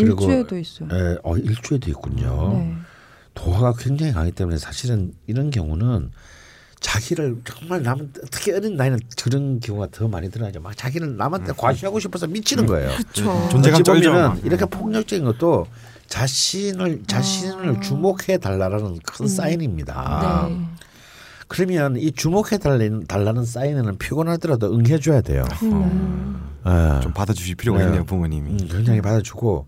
C: 그리고-
A: 일주에도 있어요.
C: 에, 어, 일주에도 있군요.
A: 네.
C: 도화가 굉장히 강하기 때문에 사실은 이런 경우는 자기를 정말 남 특히 어린 나이는 그런 경우가 더 많이 드러나죠. 막 자기를 남한테 과시하고 싶어서 미치는 거예요.
B: 그렇죠.
D: 존재감 쩔죠.
C: 보면은
D: 막.
C: 이렇게 폭력적인 것도 자신을 자신을 주목해 달라라는 큰 사인입니다.
B: 네.
C: 그러면 이 주목해 달라는, 달라는 사인에는 피곤하더라도 응해줘야 돼요.
A: 음.
C: 예.
D: 좀 받아주실 필요가
C: 네.
D: 있네요, 부모님이.
C: 음, 굉장히 받아주고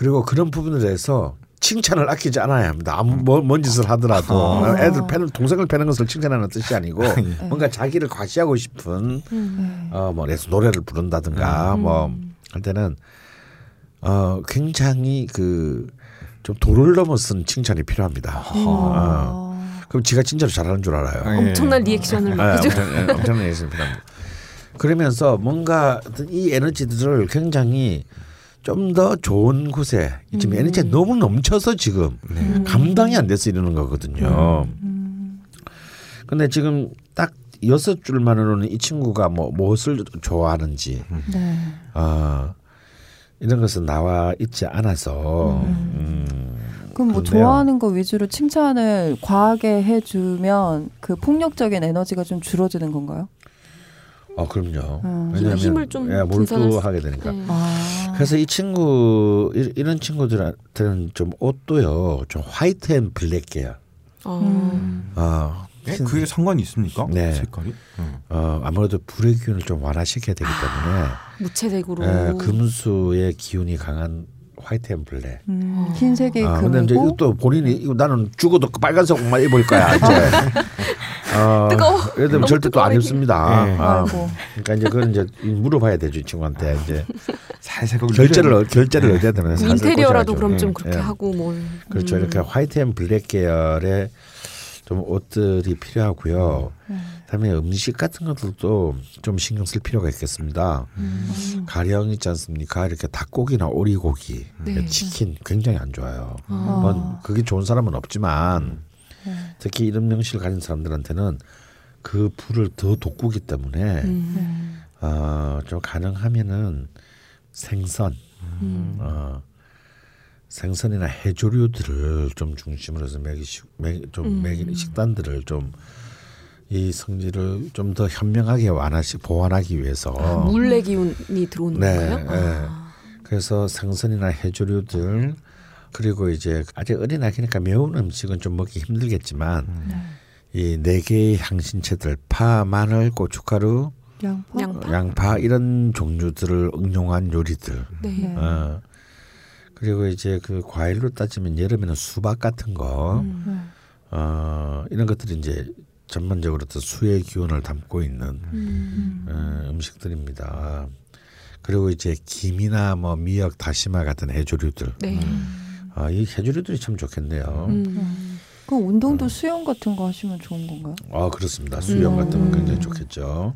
C: 그리고 그런 부분에 대해서 칭찬을 아끼지 않아야 합니다. 아무 뭐, 뭔 짓을 하더라도
A: 아.
C: 애들 패는 동생을 패는 것을 칭찬하는 뜻이 아니고
D: 예.
C: 뭔가 자기를 과시하고 싶은
A: 네.
C: 어뭐 노래를 부른다든가 뭐할 때는 어 굉장히 그 좀 도를 넘어선 칭찬이 필요합니다. 어. 그럼 지가 진짜로 잘하는 줄 알아요.
D: 아, 예.
B: 엄청난 리액션을 막
C: 아,
B: 해줘.
C: 엄청, 예, 엄청난 예술이 필요합니다. 그러면서 뭔가 이 에너지들을 굉장히 좀 더 좋은 곳에 지금 에너지가 너무 넘쳐서 지금
D: 네.
C: 감당이 안 돼서 이러는 거거든요.
A: 음.
C: 근데 지금 딱 여섯 줄만으로는 이 친구가 뭐 무엇을 좋아하는지
A: 네.
C: 어, 이런 것은 나와 있지 않아서 음,
A: 그럼 뭐
C: 그런데요.
A: 좋아하는 거 위주로 칭찬을 과하게 해주면 그 폭력적인 에너지가 좀 줄어드는 건가요?
C: 어 그럼요.
A: 음.
C: 왜냐하면
B: 힘을 좀
C: 예, 몰두하게 되니까.
B: 네.
A: 아.
C: 그래서 이 친구 이- 이런 친구들한테는 좀 옷도요 좀 white and black 계열.
B: 어.
A: 음.
C: 어,
D: 예? 그게 상관이 있습니까?
C: 네.
D: 색깔이? 음.
C: 어 아무래도 불의 기운을 좀 완화시켜야 되기 때문에
B: 무채색으로.
C: 에, 금수의 기운이 강한 white and black.
A: 음, 흰색이
C: 아, 근데 이제 이것도 본인이 이거 나는 죽어도 그 빨간색 옷만 입을 거야 이제. 어,
B: 뜨거워.
C: 예를 들면
B: 너무
C: 절대 또안
B: 뜨거워,
C: 입습니다.
D: 예.
C: 아. 그러니까 이제 그건 이제 물어봐야 되죠 이 친구한테 이제
D: 살색
C: 결제를 어- 결제를 얻어야 되는 살살
B: 인테리어라도. 그럼
C: 예,
B: 좀 그렇게
C: 예.
B: 하고 뭘.
C: 그렇죠.
B: 음.
C: 이렇게 white and black 계열의 좀 옷들이 필요하고요. 그다음에 음식 같은 것들도 좀 신경 쓸 필요가 있겠습니다.
B: 음.
C: 가령 있지 않습니까? 이렇게 닭고기나 오리고기,
B: 네.
C: 치킨 굉장히 안 좋아요.
B: 아.
C: 뭐 그게 좋은 사람은 없지만 특히 이런 명식을 가진 사람들한테는 그 불을 더 돋구기 때문에
B: 음.
C: 어, 좀 가능하면은 생선,
B: 음.
C: 어, 생선이나 해조류들을 좀 중심으로 해서 먹이 좀
B: 음.
C: 먹이 식단들을 좀 이 성질을 좀 더 현명하게 완화시 보완하기 위해서
B: 물내 기운이 들어오는
C: 네,
B: 건가요?
C: 네.
B: 아.
C: 그래서 생선이나 해조류들 그리고 이제 아직 어린 아기니까 매운 음식은 좀 먹기 힘들겠지만 이네 개의 향신채들 파, 마늘, 고춧가루,
A: 양파.
B: 양파.
C: 양파 이런 종류들을 응용한 요리들.
B: 네.
A: 네.
C: 어. 그리고 이제 그 과일로 따지면 여름에는 수박 같은 거,
B: 음.
A: 네.
C: 어, 이런 것들이 이제 전반적으로 또 수의 기운을 담고 있는
B: 음.
C: 어, 음식들입니다. 그리고 이제 김이나 뭐 미역, 다시마 같은 해조류들.
B: 네.
C: 아, 이 해조류들이 참 좋겠네요.
B: 음.
A: 그럼 운동도 수영 같은 거 하시면 좋은 건가요?
C: 아 그렇습니다. 수영 같은 건
A: 음.
C: 굉장히 좋겠죠.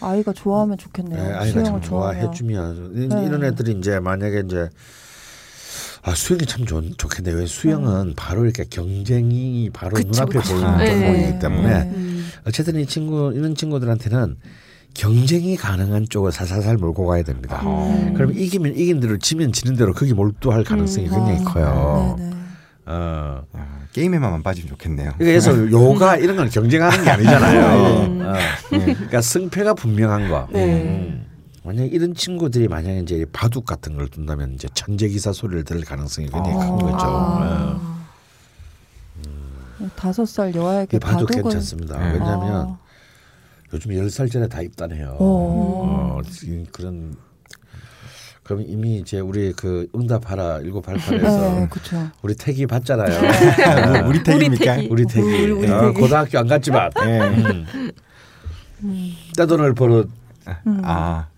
A: 아이가 좋아하면 좋겠네요.
C: 네, 아이가 참. 좋아해 주면 이-
A: 네.
C: 이런 애들이 이제 만약에 이제 아 수영이 참 좋, 좋겠네요. 왜 수영은 바로 이렇게 경쟁이 바로
B: 그쵸,
C: 눈앞에
B: 그쵸.
C: 보이는
B: 네.
C: 종목이기 때문에
A: 네.
B: 음.
C: 어쨌든 이 친구 이런 친구들한테는 경쟁이 가능한 쪽을 살살살 몰고 가야 됩니다.
A: 음.
C: 그럼 이기면 이긴 대로 지면 지는 대로 거기 몰두할 가능성이 굉장히
A: 아,
C: 커요.
A: 네네.
C: 어.
D: 아, 게임에만 빠지면 좋겠네요.
C: 그래서 요가 이런 건 경쟁하는 게 아니잖아요.
B: 음.
C: 어. 그러니까 승패가 분명한 거.
B: 네.
C: 음. 만약 이런 친구들이 만약에 이제 바둑 같은 걸 둔다면 이제 천재 기사 소리를 들을 가능성이 굉장히 큰
A: 아.
C: 거죠.
B: 아.
A: 다섯 살
C: 예.
A: 여아에게
C: 이 바둑
A: 바둑은
C: 괜찮습니다.
D: 네.
C: 왜냐하면
A: 아.
C: 요즘 열살 전에 다 입단해요.
A: 어.
C: 그런 그럼 이미 이제 우리 그 응답하라 1988에서
A: 네, 그렇죠.
C: 우리 태기 봤잖아요.
D: 뭐 우리 택입니까?
B: 택이.
C: 우리 태기.
A: 우리- 우리
C: 어,
A: 태기.
C: 고등학교 안 갔지만 음.
A: 음.
C: 떼돈을 벌어
A: 음.
D: 아,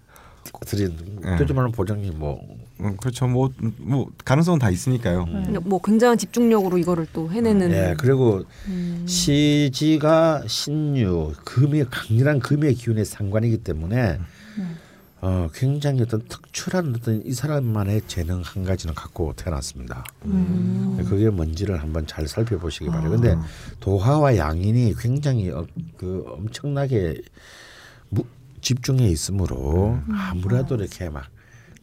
C: 드린
D: 네.
C: 떼주만 보장님 뭐
D: 음, 그렇죠. 뭐, 뭐 가능성은 다 있으니까요.
A: 네.
B: 뭐 굉장한 집중력으로 이거를 또 해내는.
C: 예, 그리고
B: 음.
C: 시지가 신유 금의 강렬한 금의 기운의 상관이기 때문에
A: 음.
C: 어, 굉장히 어떤 특출한 어떤 이 사람만의 재능 한 가지는 갖고 태어났습니다.
A: 음.
C: 그게 뭔지를 한번 잘 살펴보시기 바래요. 근데 도화와 양인이 굉장히 어, 그 엄청나게 무, 집중해 있으므로 아무래도 이렇게 막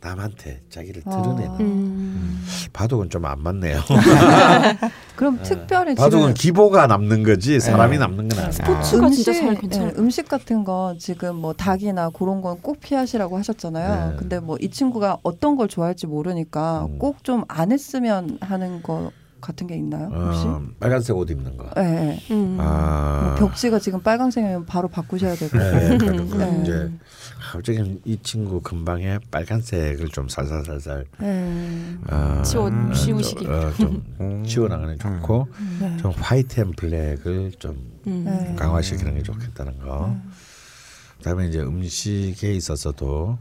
C: 남한테 자기를 드러내는
B: 음.
C: 바둑은 좀 안 맞네요.
A: 그럼 특별히
C: 바둑은 기보가 남는 거지 사람이 남는 건 아니에요.
B: 스포츠가 진짜 잘 괜찮아요.
A: 예, 음식 같은 거 지금 뭐 닭이나 그런 건 꼭 피하시라고 하셨잖아요.
C: 네.
A: 근데 뭐 이 친구가 어떤 걸 좋아할지 모르니까
C: 음.
A: 꼭좀 안 했으면 하는 거 같은 게 있나요? 혹시?
C: 어, 빨간색 옷 입는 거.
A: 예, 예.
B: 음.
C: 아,
A: 뭐 벽지가 지금 빨강색이면 바로 바꾸셔야 되고.
C: 네, 그런 거
A: 네.
C: 이제 갑자기 이 친구 금방에 빨간색을 좀 살살살살
A: 예.
C: 어,
B: 지워
D: 음,
B: 지우시기.
C: 좀, 어, 좀
D: 음.
C: 지워나가는 게 좋고
A: 네.
C: 좀 white and black을 좀
B: 음.
A: 네.
C: 강화시키는 게 좋겠다는 거. 그다음에 이제 음식에 있어서도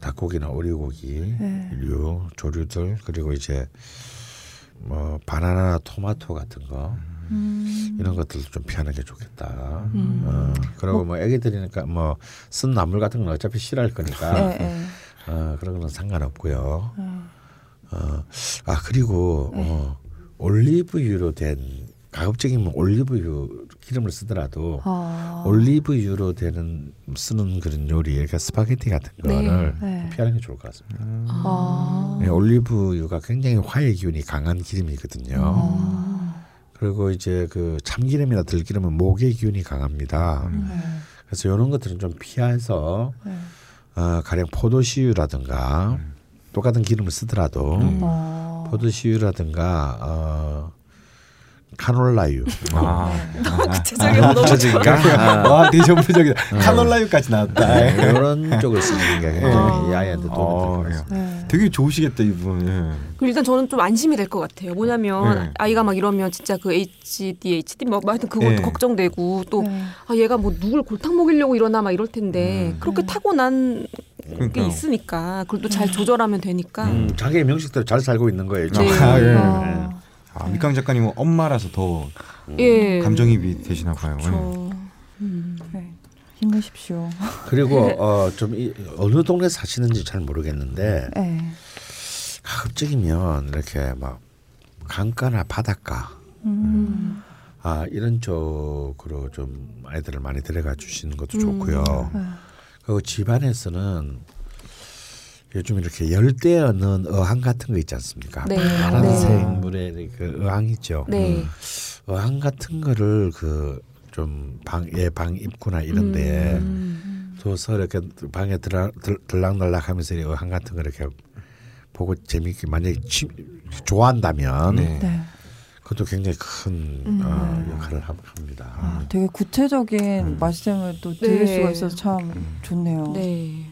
C: 닭고기나 오리고기,
A: 네.
C: 류, 조류들 그리고 이제 뭐 바나나나 토마토 같은 거
A: 음.
C: 이런 것들 좀 피하는 게 좋겠다.
B: 음.
C: 어, 그리고 뭐 애기들이니까 뭐 쓴 나물 같은 건 어차피 싫어할 거니까
A: 예, 예.
C: 어, 그런 거는 상관없고요.
A: 어.
C: 어, 아 그리고
A: 네.
C: 어, 올리브유로 된 가급적이면 올리브유 기름을 쓰더라도
A: 아.
C: 올리브유로 되는 쓰는 그런 요리, 그러니까 스파게티 같은
B: 네.
C: 거를
A: 네.
C: 피하는 게 좋을 것 같습니다.
A: 아.
C: 네, 올리브유가 굉장히 화해 기운이 강한 기름이거든요.
A: 아.
C: 그리고 이제 그 참기름이나 들기름은 목의 기운이 강합니다.
A: 네.
C: 그래서 이런 것들은 좀 피해서
A: 네.
C: 어, 가령 포도씨유라든가 똑같은 기름을 쓰더라도
D: 음.
A: 어.
C: 포도씨유라든가 어, 카놀라유
D: 아,
B: 거 너무 좋아.
C: 저진가
D: 와 되게 전문적이다. 카놀라유까지 나왔다.
C: 네, 이런 쪽을 쓰는 게 굉장히 이 아이한테 도움이
D: 어,
C: 될것 같습니다.
A: 네.
D: 되게 좋으시겠다 이분. 예.
B: 그리고 일단 저는 좀 안심이 될 것 같아요. 뭐냐면
D: 네.
B: 아이가 막 이러면 진짜 그 HDHD 뭐 하여튼 그것도
D: 네.
B: 걱정되고 또
A: 네.
B: 아, 얘가 뭐 누굴 골탕 먹이려고 이러나 막 이럴 텐데
D: 음.
B: 그렇게 타고난 게
D: 그러니까요.
B: 있으니까 그걸 또 잘 조절하면 되니까
C: 음, 자기의 명식대로 잘 살고 있는 거예요.
B: 네.
D: 아, 예.
A: 어.
D: 아, 밑강 작가님은 엄마라서 더
B: 예
D: 감정입이 되시나 봐요. 예.
B: 저 음.
A: 네. 힘내십시오.
C: 그리고 어, 좀 이, 어느 동네 사시는지 잘 모르겠는데
A: 네.
C: 가급적이면 이렇게 막 강가나 바닷가
A: 음.
C: 아 이런 쪽으로 좀 아이들을 많이 데려가 주시는 것도
B: 음.
C: 좋고요.
A: 네.
C: 그리고 집안에서는 요즘 이렇게 열대어는 어항 같은 거 있지 않습니까?
B: 네.
C: 파란색
D: 네.
C: 물에 그 어항 있죠.
B: 네.
C: 어항 같은 거를 그 좀 방예 방 입구나 이런데
B: 음.
C: 둬서 이렇게 방에 들어, 들, 들락날락하면서 이 어항 같은 거 이렇게 보고 재밌게 만약에 취, 좋아한다면
D: 네.
A: 네.
C: 그것도 굉장히 큰
B: 음.
C: 어, 역할을 함- 합니다.
A: 아, 되게 구체적인
C: 음.
A: 말씀을 또 들을
B: 네.
A: 수가 있어서 참 좋네요.
B: 네.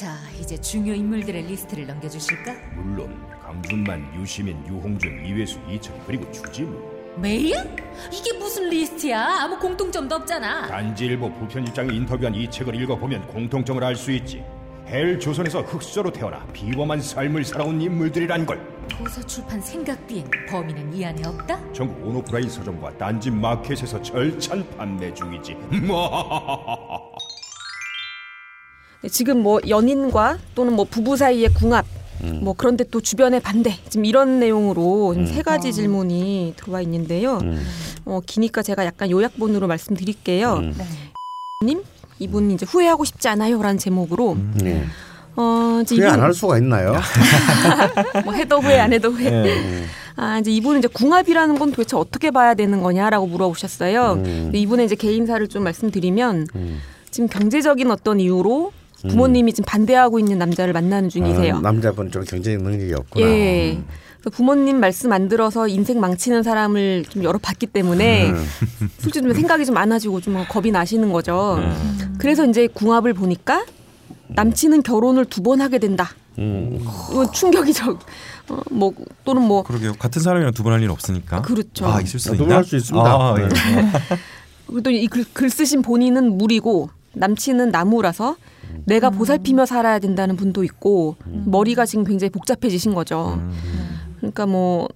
E: 자, 이제 중요 인물들의 리스트를 넘겨주실까?
F: 물론 강준만, 유시민, 유홍준, 이외수, 이철 그리고 주진우
E: 메일? 이게 무슨 리스트야? 아무 공통점도 없잖아.
F: 딴지일보 부편집장이 인터뷰한 이 책을 읽어보면 공통점을 알 수 있지 헬 조선에서 흑수저로 태어나 비범한 삶을 살아온 인물들이란 걸
E: 도서 출판 생각비행 범인은 이 안에 없다?
F: 전국 온오프라인 서점과 딴지 마켓에서 절찬 판매 중이지.
B: 네, 지금 뭐 연인과 또는 뭐 부부 사이의 궁합
C: 음.
B: 뭐 그런데 또 주변의 반대 지금 이런 내용으로 지금 세 가지
A: 아.
B: 질문이 들어와 있는데요.
C: 음.
B: 어, 기니까 제가 약간 요약본으로 말씀드릴게요.
C: 음.
A: 네.
B: 님 이분 이제 후회하고 싶지 않아요라는 제목으로
C: 네.
B: 어 이제
C: 후회
B: 이분
C: 안할 수가 있나요?
B: 뭐 해도 후회 안 해도 후회.
C: 네.
B: 아 이제 이분은 이제 궁합이라는 건 도대체 어떻게 봐야 되는 거냐라고 물어보셨어요.
C: 음.
B: 이분의 이제 개인사를 좀 말씀드리면
C: 음.
B: 지금 경제적인 어떤 이유로 부모님이 지금 반대하고 있는 남자를 만나는 중이세요.
C: 아, 남자분 좀 경제적 능력이 없구나.
B: 예. 그래서 부모님 말씀 안 들어서 인생 망치는 사람을 좀 여러 봤기 때문에
C: 음.
B: 솔직히 좀 생각이 좀 많아지고 좀 겁이 나시는 거죠. 그래서 이제 궁합을 보니까 남친은 결혼을 두 번 하게 된다.
C: 음.
B: 이건 충격이죠. 어, 뭐 또는 뭐
D: 그러게요. 같은 사람이랑 두 번 할 일 없으니까.
B: 그렇죠.
D: 아 있을 수
C: 아,
D: 있나?
C: 할수 있습니다.
D: 아, 예.
B: 그리고 또이글 쓰신 본인은 물이고 남친은 나무라서 내가 보살피며 살아야 된다는 분도 있고 머리가 지금 굉장히 복잡해지신 거죠.
D: 음.
B: 그러니까 뭐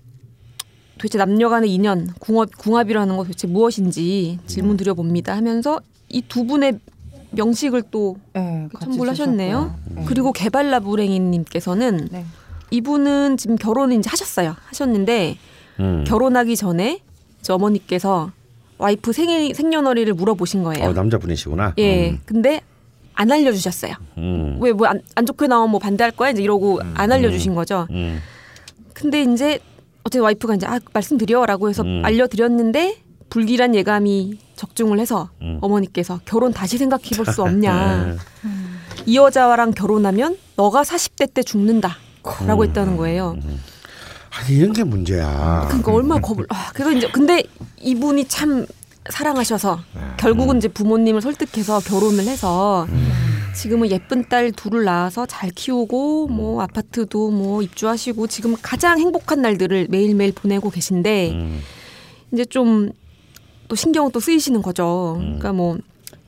B: 도대체 남녀간의 인연, 궁합, 궁합이라는 거 도대체 무엇인지 질문 드려봅니다 하면서 이 두 분의 명식을 또
A: 네, 같이
B: 첨부를 하셨네요.
A: 주셨고요. 네.
B: 그리고 개발라 불행이님께서는
A: 네.
B: 이분은 지금 결혼을 이제 하셨어요. 하셨는데
C: 음.
B: 결혼하기 전에 저 어머니께서 와이프 생일 생년월일을 물어보신 거예요.
C: 어, 남자분이시구나.
B: 예.
C: 음.
B: 근데 안 알려주셨어요.
C: 음.
B: 왜뭐안 좋게 나오면 뭐 반대할 거야 이제 이러고 안 알려주신 거죠.
C: 음.
B: 근데 이제 어쨌든 와이프가 이제 아 말씀드려라고 해서
C: 음.
B: 알려드렸는데 불길한 예감이 적중을 해서
C: 음.
B: 어머니께서 결혼 다시 생각해볼 수 없냐.
C: 네.
B: 이 여자랑 결혼하면 너가 40대 때 죽는다. 라고
C: 음.
B: 했다는 거예요.
C: 아, 이런 게 문제야.
B: 그러니까 얼마나 겁을. 아, 그래서 이제 근데 이분이 참 사랑하셔서 결국은 이제 부모님을 설득해서 결혼을 해서 지금은 예쁜 딸 둘을 낳아서 잘 키우고 뭐 아파트도 뭐 입주하시고 지금 가장 행복한 날들을 매일매일 보내고 계신데
C: 음.
B: 이제 좀 또 신경 또 쓰이시는 거죠. 그러니까 뭐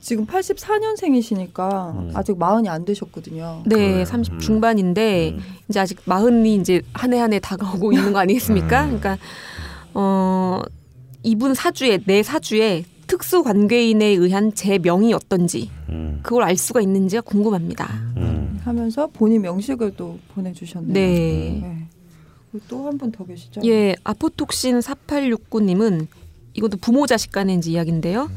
A: 지금 84년생이시니까
C: 음.
A: 아직 마흔이 안 되셨거든요.
B: 네,
C: 그래요.
B: 30
C: 음.
B: 중반인데
C: 음.
B: 이제 아직 마흔이 이제 한 해 한 해 다가오고 있는 거 아니겠습니까? 그러니까 어 이분 사주에 내 사주에 특수 관계인에 의한 제 명이 어떤지
C: 음.
B: 그걸 알 수가 있는지가 궁금합니다.
C: 음.
A: 하면서 본인 명식을 또 보내주셨네요.
B: 네.
A: 또한 분 더 계시죠?
B: 예, 아포톡신 4869님은 이것도 부모 자식 간의 이제 이야기인데요.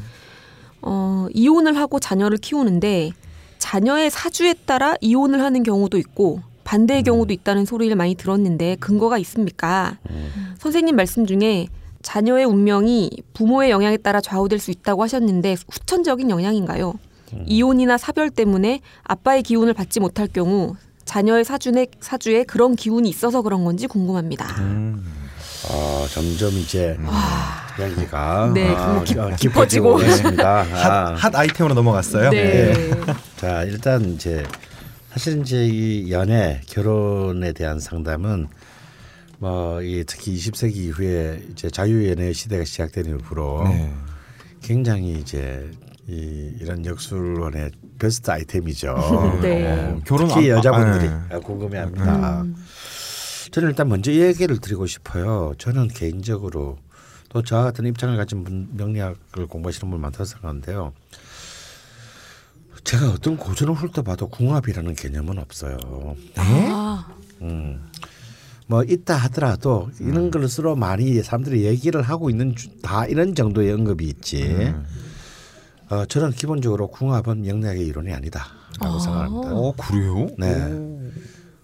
B: 어, 이혼을 하고 자녀를 키우는데 자녀의 사주에 따라 이혼을 하는 경우도 있고 반대의 경우도 있다는 소리를 많이 들었는데 근거가 있습니까? 선생님 말씀 중에 자녀의 운명이 부모의 영향에 따라 좌우될 수 있다고 하셨는데 후천적인 영향인가요? 이혼이나 사별 때문에 아빠의 기운을 받지 못할 경우 자녀의 사주에, 사주에 그런 기운이 있어서 그런 건지 궁금합니다.
D: 음.
C: 어, 점점 이제 이야기가
B: 아. 네,
C: 아,
B: 깊-
C: 어.
B: 깊어지고
C: 있습니다.
D: 핫,
C: 아.
D: 핫 아이템으로 넘어갔어요.
B: 네.
C: 자 일단 이제 사실 이제 이 연애 결혼에 대한 상담은 뭐 이 특히 20세기 이후에 이제 자유연애 시대가 시작된 이후로
D: 네.
C: 굉장히 이제 이 이런 역술원의 베스트 아이템이죠.
B: 네.
C: 어,
D: 결혼
C: 특히
D: 안-
C: 여자분들이
D: 아,
C: 궁금해합니다. 저는 일단 먼저 이 얘기를 드리고 싶어요. 저는 개인적으로 또 저와 같은 입장을 가진 분, 명리학을 공부하시는 분 많다고 생각하는데요. 제가 어떤 고전을 훑어봐도 궁합이라는 개념은 없어요.
B: 아,
C: 음. 뭐 있다 하더라도 이런 걸 서로 많이 사람들이 얘기를 하고 있는 주- 다 이런 정도의 언급이 있지. 어, 저는 기본적으로 궁합은 명리학의 이론이 아니다라고 생각합니다.
D: 어 그래요?
C: 네.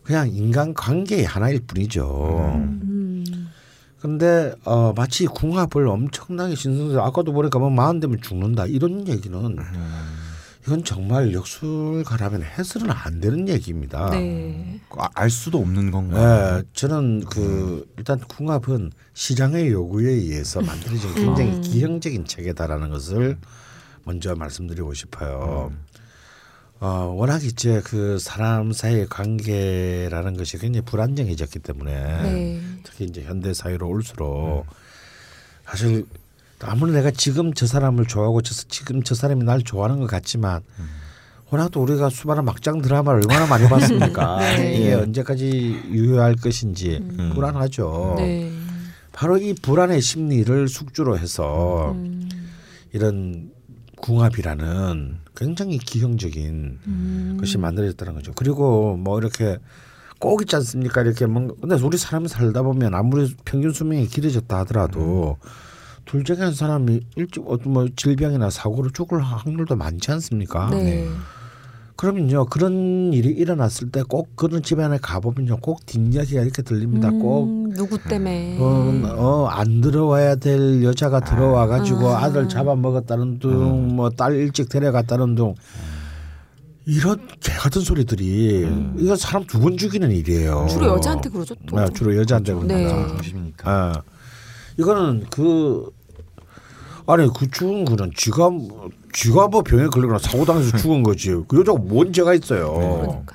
C: 그냥 인간 관계의 하나일 뿐이죠.
B: 음.
C: 근데 어 마치 궁합을 엄청나게 신성해서 아까도 보니까 뭐 마흔 되면 죽는다 이런 얘기는 이건 정말 역술가라면 해서는 안 되는 얘기입니다.
B: 네.
D: 아, 알 수도 없는 건가?
C: 네, 저는 그 일단 궁합은 시장의 요구에 의해서 만들어진 굉장히 기형적인 체계다라는 것을 먼저 말씀드리고 싶어요. 어, 워낙 이제 그 사람 사이의 관계라는 것이 굉장히 불안정해졌기 때문에
B: 네.
C: 특히 이제 현대 사회로 올수록 사실 아무리 내가 지금 저 사람을 좋아하고 저, 지금 저 사람이 날 좋아하는 것 같지만 워낙 또 우리가 수많은 막장 드라마를 얼마나 많이 봤습니까?
B: 네.
C: 이게 언제까지 유효할 것인지
D: 음.
C: 불안하죠.
B: 네.
C: 바로 이 불안의 심리를 숙주로 해서
B: 음.
C: 이런 궁합이라는 굉장히 기형적인
B: 음.
C: 것이 만들어졌다는 거죠. 그리고 뭐 이렇게 꼭 있지 않습니까? 이렇게 뭔가 근데 우리 사람이 살다 보면 아무리 평균 수명이 길어졌다 하더라도 둘 중에 한 사람이 일찍 어떤 뭐 질병이나 사고로 죽을 확률도 많지 않습니까?
B: 네.
C: 그러면요 그런 일이 일어났을 때 꼭 그런 집안에 가보면요 꼭 뒷이야기가 이렇게 들립니다. 꼭
B: 음, 누구 때문에
C: 어, 안 들어와야 될 여자가 들어와 가지고
B: 아.
C: 아. 들 잡아먹었다는 둥, 뭐 딸 일찍 데려갔다는 둥 이런 개 같은 소리들이 이거 사람 두 번 죽이는 일이에요.
B: 주로 여자한테 그러죠 또.
C: 네, 주로 여자한테
B: 네.
C: 그럽니다.
D: 중심이니까.
C: 아, 이거는 그 아니 그 죽은 거는 쥐가 쥐가 뭐 병에 걸리거나 사고 당해서 죽은 거지. 그 여자가 뭔 죄가 있어요.
B: 그러니까.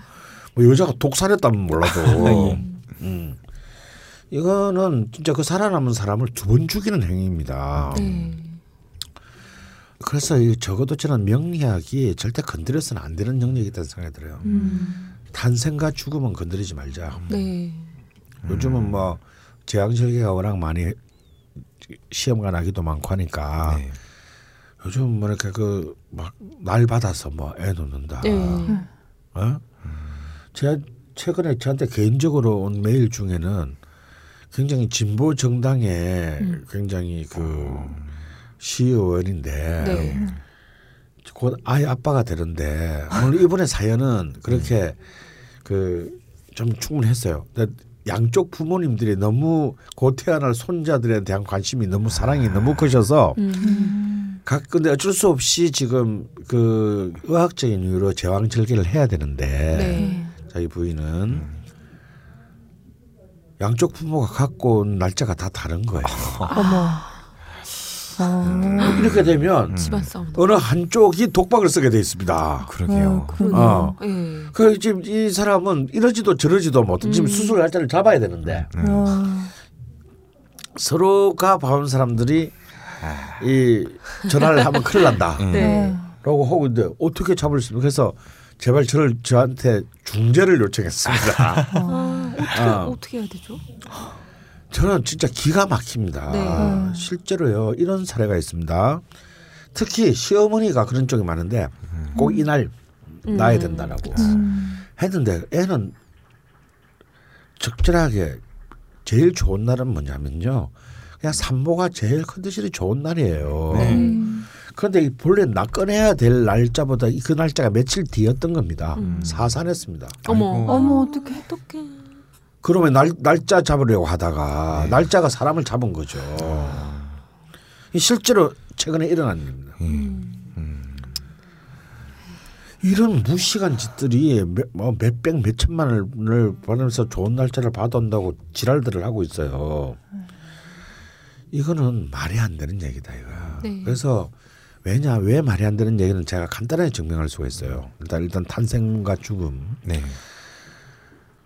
C: 뭐 여자가 독살했다면 몰라도. 음. 이거는 진짜 그 살아남은 사람을 두 번 죽이는 행위입니다.
B: 네.
C: 그래서 이 적어도 저는 명리학이 절대 건드려서는 안 되는 영역이라는 생각이 들어요.
B: 음.
C: 탄생과 죽음은 건드리지 말자.
B: 네.
C: 요즘은 뭐 제왕절개가 워낙 많이 시험가 나기도 많고 하니까
D: 네.
C: 요즘 뭐 이렇게 그 막 날 받아서 뭐 애 놓는다.
B: 네.
C: 어? 제가 최근에 저한테 개인적으로 온 메일 중에는 굉장히 진보 정당의 굉장히 그 시의원인데
B: 네.
C: 곧 아이 아빠가 되는데 오늘 이번에 사연은 그렇게 그 좀 충분했어요. 근데 양쪽 부모님들이 너무 곧 태어날 손자들에 대한 관심이 너무 사랑이 너무 크셔서
B: 음.
C: 각 근데 어쩔 수 없이 지금 그 의학적인 이유로 제왕 절개를 해야 되는데
B: 네.
C: 자기 부인은 양쪽 부모가 갖고 온 날짜가 다 다른 거예요.
A: 어머. 어.
C: 이렇게 되면
B: 집안 싸움.
C: 어느 한쪽이 독박을 쓰게 돼 있습니다.
D: 그러게요.
C: 어.
B: 예.
C: 그 지금 이 사람은 이러지도 저러지도 지금
B: 음.
C: 수술 날짜를 잡아야 되는데
A: 어.
C: 서로가 봐온 사람들이 이 전화를 하면 큰일 난다.
B: 네.
C: 라고 하고 있는데 어떻게 잡을 수 있습니까? 그래서 제발 저를 저한테 중재를 요청했습니다.
B: 아, 어떻게
C: 어.
B: 어떻게 해야 되죠?
C: 저는 진짜 기가 막힙니다.
B: 네.
C: 실제로요 이런 사례가 있습니다. 특히 시어머니가 그런 쪽이 많은데 꼭 이날 낳아야 된다라고 했는데 애는 적절하게 제일 좋은 날은 뭐냐면요. 그냥 산모가 제일 컨디션이 좋은 날이에요.
D: 네.
C: 그런데 이 본래 나 꺼내야 될 날짜보다 이그 날짜가 며칠 뒤였던 겁니다. 사산했습니다.
B: 어머.
A: 어머 어떡해.
B: 어떡해.
C: 그러면 날, 날짜 잡으려고 하다가 날짜가 사람을 잡은 거죠. 이 실제로 최근에 일어난 일입니다. 이런 무식한 짓들이 몇, 뭐 몇백 몇천만 원을 벌면서 좋은 날짜를 받아온다고 지랄들을 하고 있어요. 이거는 말이 안 되는 얘기다 이거.
B: 네.
C: 그래서 왜냐 왜 말이 안 되는 얘기는 제가 간단하게 증명할 수가 있어요. 일단 일단 탄생과 죽음.
D: 네.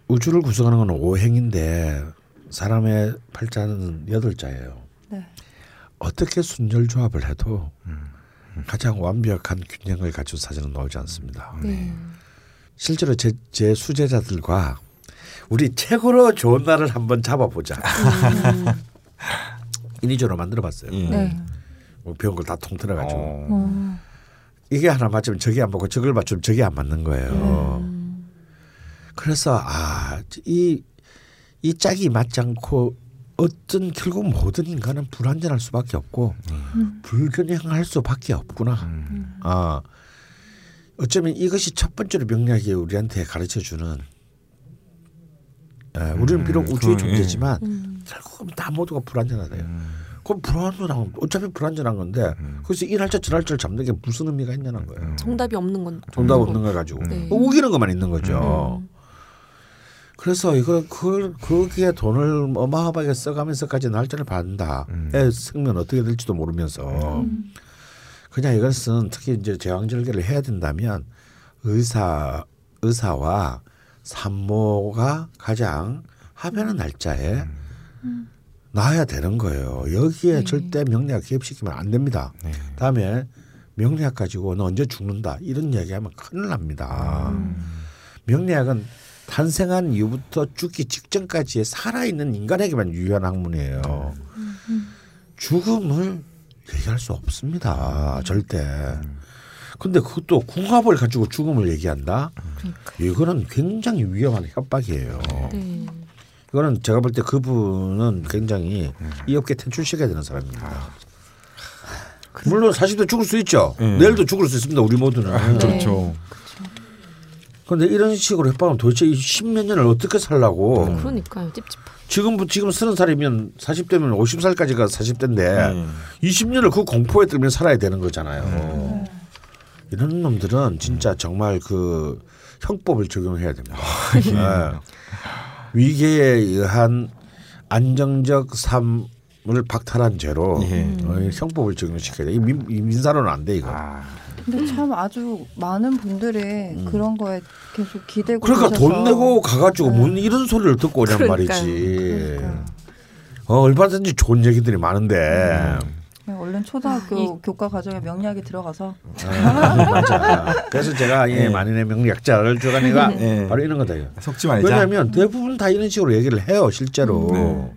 C: 우주를 구성하는 건 오행인데 사람의 팔자는 여덟 자예요.
A: 네.
C: 어떻게 순절 조합을 해도 가장 완벽한 균형을 갖춘 사진은 나오지 않습니다.
B: 네.
C: 실제로 제, 제 수제자들과 우리 최고로 좋은 날을 한번 잡아보자. 인위적으로 만들어봤어요.
D: 예.
A: 네.
C: 뭐 배운 걸 다 통틀어가지고
D: 어.
A: 어.
C: 이게 하나 맞으면 저게 안 맞고 저걸 맞추면 저게 안 맞는 거예요. 그래서 아이 이 짝이 맞지 않고 어떤 결국 모든 인간은 불완전할 수밖에 없고 불균형할 수밖에 없구나. 아 어쩌면 이것이 첫 번째로 명리학이 우리한테 가르쳐 주는. 예, 우리는 비록
D: 음,
C: 우주의
D: 그,
C: 존재지만
B: 음.
C: 결국은 다 모두가 불완전하대요.
D: 음.
C: 그럼 불완전한 어차피 불완전한 건데 그래서 이 날짜 저 날짜를 잡는 게 무슨 의미가 있냐는 거예요.
B: 정답이 없는 건
C: 정답 없는 걸 가지고
B: 네.
C: 우기는 것만 있는 거죠.
B: 음.
C: 그래서 이거 그 거기에 돈을 어마어마하게 써가면서까지 날짜를 받는다.
D: 음.
C: 애 생명 어떻게 될지도 모르면서 그냥 이것은 특히 이제 제왕절개를 해야 된다면 의사 의사와 산모가 가장 합의하는 날짜에 나야 되는 거예요. 여기에 절대 명리학 개입시키면 안 됩니다.
D: 네.
C: 다음에 명리학 가지고 너 언제 죽는다 이런 얘기하면 큰일 납니다. 명리학은 탄생한 이후부터 죽기 직전까지의 살아있는 인간에게만 유효한 학문이에요. 죽음을 얘기할 수 없습니다. 절대. 근데 그것도 궁합을 가지고 죽음을 얘기한다?
B: 그러니까.
C: 이거는 굉장히 위험한 협박이에요.
B: 네.
C: 이거는 제가 볼 때 그분은 굉장히 이 업계 퇴출시켜야 되는 사람입니다. 물론 40대 죽을 수 있죠.
D: 음.
C: 내일도 죽을 수 있습니다. 우리 모두는.
B: 네.
D: 그렇죠.
C: 그런데 이런 식으로 협박하면 도대체 이 십몇 년을 어떻게 살라고?
B: 그러니까요. 찝찝하.
C: 지금 지금 서른 살이면 40대면 50살까지가 40대인데
D: 음.
C: 20년을 그 공포에 떨면 살아야 되는 거잖아요. 이런 놈들은 진짜 정말 그 형법을 적용해야 됩니다. 네. 위계에 의한 안정적 삶 을 박탈한 죄로
D: 예.
C: 어, 형법을 적용시켜야 돼. 이 민, 이 민사로는 안 돼 이거.
D: 아,
A: 근데 참 아주 많은 분들이 그런 거에 계속 기대고
C: 그러니까
A: 계셔서
C: 돈 내고 가가지고
A: 네.
C: 뭔 이런 소리를 듣고 오냔
B: 그러니까요.
C: 말이지.
A: 그러니까요.
C: 어, 얼마든지 좋은 얘기들이 많은데.
A: 그냥 얼른 초등학교 교과 과정에 명리학이 들어가서
C: 아, 맞아. 그래서 제가 이
D: 네.
C: 만인의 명리학자를 주간이가
D: 네.
C: 바로 이런 거다. 이거.
D: 속지 말자.
C: 왜냐하면 대부분 다 이런 식으로 얘기를 해요. 실제로.
D: 네.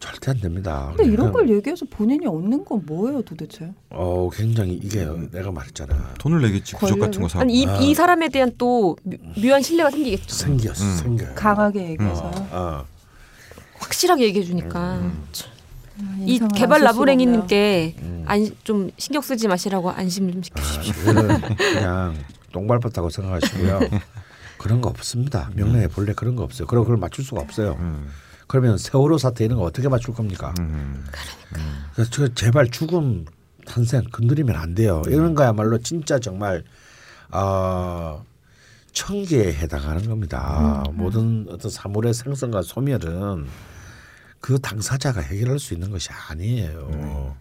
C: 절대 안 됩니다.
A: 근데 이런 걸 얘기해서 본인이 얻는 건 뭐예요 도대체?
C: 어 굉장히 이게 내가 말했잖아.
D: 돈을 내겠지 구적 같은 거 사.
B: 아니 이,
C: 아.
B: 이 사람에 대한 또 묘- 묘한 신뢰가 생기겠죠.
C: 생겼어,
D: 음.
C: 생겨.
A: 강하게 얘기해서
C: 어.
B: 확실하게 얘기해 주니까 참. 이
A: 인상을
B: 개발
A: 안쓸 수가 없네요.
B: 라브랭이님께
C: 음.
B: 안, 좀 신경 쓰지 마시라고 안심을 좀 시켜주십시오.
C: 이거는 그냥 똥발바다고 생각하시고요. 그런 거 없습니다. 명령에 본래 그런 거 없어요. 그리고 그걸 맞출 수가 없어요.
D: 음.
C: 그러면 세월호 사태 이런 거 어떻게 맞출 겁니까?
D: 음.
C: 그래서 저 제발 죽음 탄생 건드리면 안 돼요. 이런 거야말로 진짜 정말 어, 천계에 해당하는 겁니다. 모든 어떤 사물의 생성과 소멸은 그 당사자가 해결할 수 있는 것이 아니에요.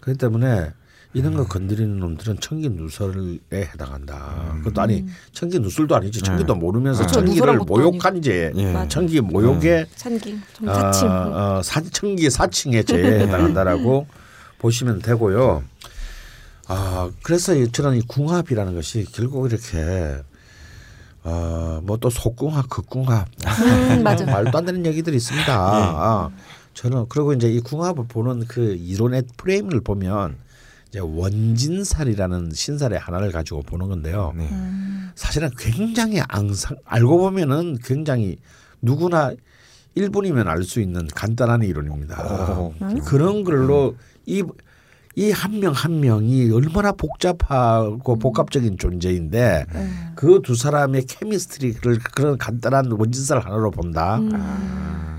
C: 그렇기 때문에 이런 거 건드리는 놈들은 천기 누설에 해당한다. 그것도 아니 천기 누설도 아니지. 천기도 모르면서
B: 그렇죠.
C: 천기를
B: 누설한 것도
C: 모욕한 죄,
D: 예.
C: 천기 모욕에
B: 찬기 좀
C: 아,
B: 사칭.
C: 어, 사, 천기 사칭의 죄에 해당한다라고 보시면 되고요. 아 그래서 이- 저는 이 궁합이라는 것이 결국 이렇게 어뭐 또 속궁합, 극궁합
B: 음, 맞아.
C: 말도 안 되는 얘기들이 있습니다. 아, 저는 그리고 이제 이 궁합을 보는 그 이론의 프레임을 보면 원진살이라는 신살의 하나를 가지고 보는 건데요.
D: 네.
C: 사실은 굉장히 앙상 알고 보면은 굉장히 누구나 1분이면 알 수 있는 간단한 이론입니다.
D: 어.
C: 그런 걸로 이 이 한명한 명이 얼마나 복잡하고 복합적인 존재인데 그두 사람의 케미스트리를 그런 간단한 원진살 하나로 본다.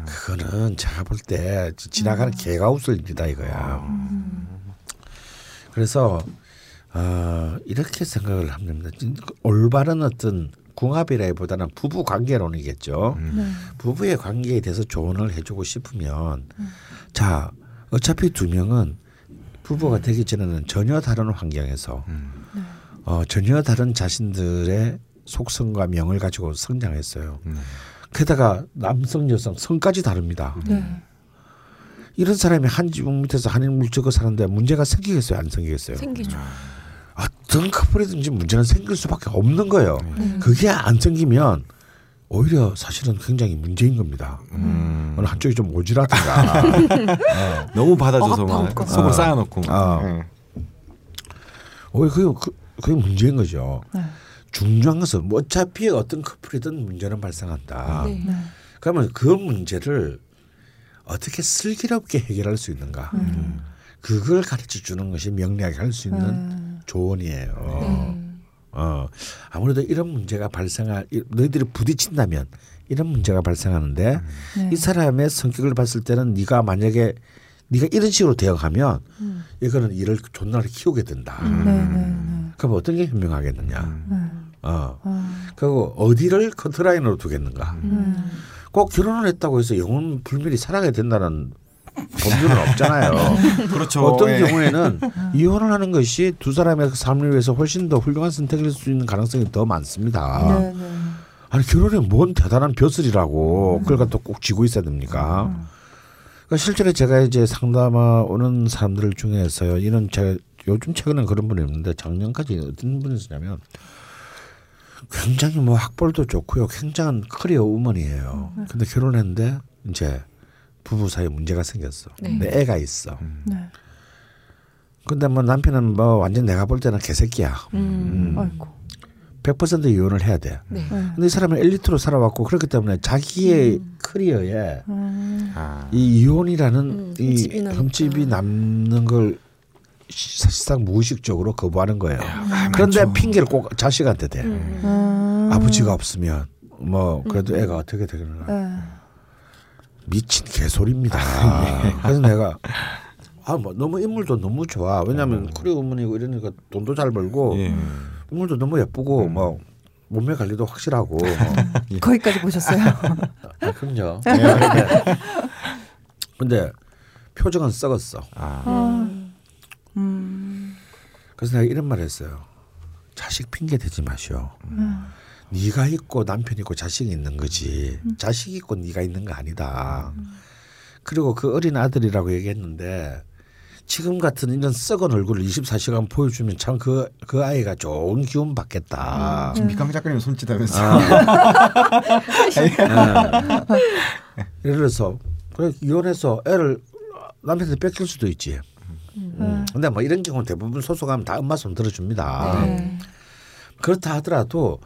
C: 그거는 제가 볼 때 지나가는 개가 웃을 일이다 이거야. 그래서 어, 이렇게 생각을 합니다. 올바른 어떤 궁합이라기보다는 부부 관계론이겠죠. 부부의 관계에 대해서 조언을 해주고 싶으면 자 어차피 두 명은 부부가 되기 전에는 전혀 다른 환경에서 어, 전혀 다른 자신들의 속성과 명을 가지고 성장했어요. 게다가 남성 여성 성까지 다릅니다.
A: 네.
C: 이런 사람이 한 지붕 밑에서 한인 물적고 사는데 문제가 생기겠어요, 안 생기겠어요?
B: 생기죠.
C: 어떤 커플이든지 문제는 생길 수밖에 없는 거예요.
B: 네.
C: 그게 안 생기면 오히려 사실은 굉장히 문제인 겁니다.
D: 음.
C: 어느 한쪽이 좀 오지라든가
D: 너무 받아줘서 막
B: 있거나.
D: 속을
C: 어.
D: 쌓아놓고.
C: 어.
D: 예.
C: 오히려 그게, 그, 그게 문제인 거죠.
A: 네.
C: 중요한 것은 뭐 어차피 어떤 커플이든 문제는 발생한다.
B: 네.
A: 네.
C: 그러면 그 문제를 어떻게 슬기롭게 해결할 수 있는가?
A: 음.
C: 그걸 가르쳐 주는 것이 명리학이 할 수 있는
A: 음.
C: 조언이에요.
B: 네.
C: 어, 아무래도 이런 문제가 발생할 이- 너희들이 부딪힌다면 이런 문제가 발생하는데
A: 네.
C: 이 사람의 성격을 봤을 때는 네가 만약에 네가 이런 식으로 되어가면
A: 음.
C: 이거는 일을 존나 키우게 된다.
A: 네, 네, 네.
C: 그럼 어떤 게 현명하겠느냐?
A: 네.
C: 어.
A: 어.
C: 그리고 어디를 컨트라인으로 두겠는가?
A: 음.
C: 꼭 결혼을 했다고 해서 영혼 불멸이 살아가야 된다는 법률은 없잖아요.
D: 그렇죠.
C: 어떤
D: 예.
C: 경우에는 이혼을 하는 것이 두 사람의 삶을 위해서 훨씬 더 훌륭한 선택일 수 있는 가능성이 더 많습니다.
A: 네, 네.
C: 아니 결혼이 뭔 대단한 벼슬이라고 그걸 갖다 꼭 쥐고 있어야 됩니까? 그러니까 실제로 제가 이제 상담하 오는 사람들 중에서요, 이런 제가 요즘 최근에 그런 분이 있는데 작년까지 어떤 분이었냐면 굉장히 뭐 학벌도 좋고요. 굉장한 커리어 우먼이에요. 근데 결혼했는데 이제 부부 사이에 문제가 생겼어.
B: 네.
C: 내 애가 있어.
A: 네.
C: 근데 뭐 남편은 뭐 완전 내가 볼 때는 개새끼야.
B: 음.
A: 아이고.
C: 100% 이혼을 해야 돼.
B: 네.
A: 네.
C: 근데 이 사람은 엘리트로 살아왔고 그렇기 때문에 자기의 커리어에
A: 음.
D: 아.
C: 이 이혼이라는
B: 음,
C: 이
B: 흠집이 나니까.
C: 흠집이 남는 걸 시- 사실상 무의식적으로 거부하는 거예요. 그런데. 핑계를 꼭 자식한테 대.
B: 음.
A: 음.
C: 아버지가 없으면 뭐 그래도 애가 어떻게 되겠나.
A: 네.
C: 미친 개소리입니다. 그래서 내가 아 뭐 너무 인물도 너무 좋아. 왜냐하면 커리어 우먼이고 이러니까 돈도 잘 벌고
D: 예.
C: 인물도 너무 예쁘고 뭐 몸매 관리도 확실하고 뭐.
A: 거기까지 보셨어요?
C: 아, 그럼요. 네, 근데, 근데 표정은 썩었어.
D: 아.
A: 아. 음.
C: 그래서 내가 이런 말을 했어요. 자식 핑계 대지 마시오. 네가 있고 남편 있고 자식이 있는 거지. 자식 있고 네가 있는 거 아니다. 그리고 그 어린 아들이라고 얘기했는데 지금 같은 이런 썩은 얼굴을 24시간 보여주면 참 그 그 아이가 좋은 기운 받겠다.
G: 지금 미강 작가님 손짓하면서
C: 예를 들어서 그래 이혼해서 애를 남편한테 뺏길 수도 있지. 음. 근데 뭐 이런 경우는 대부분 소속하면 다 엄마 손 들어줍니다.
A: 네.
C: 그렇다 하더라도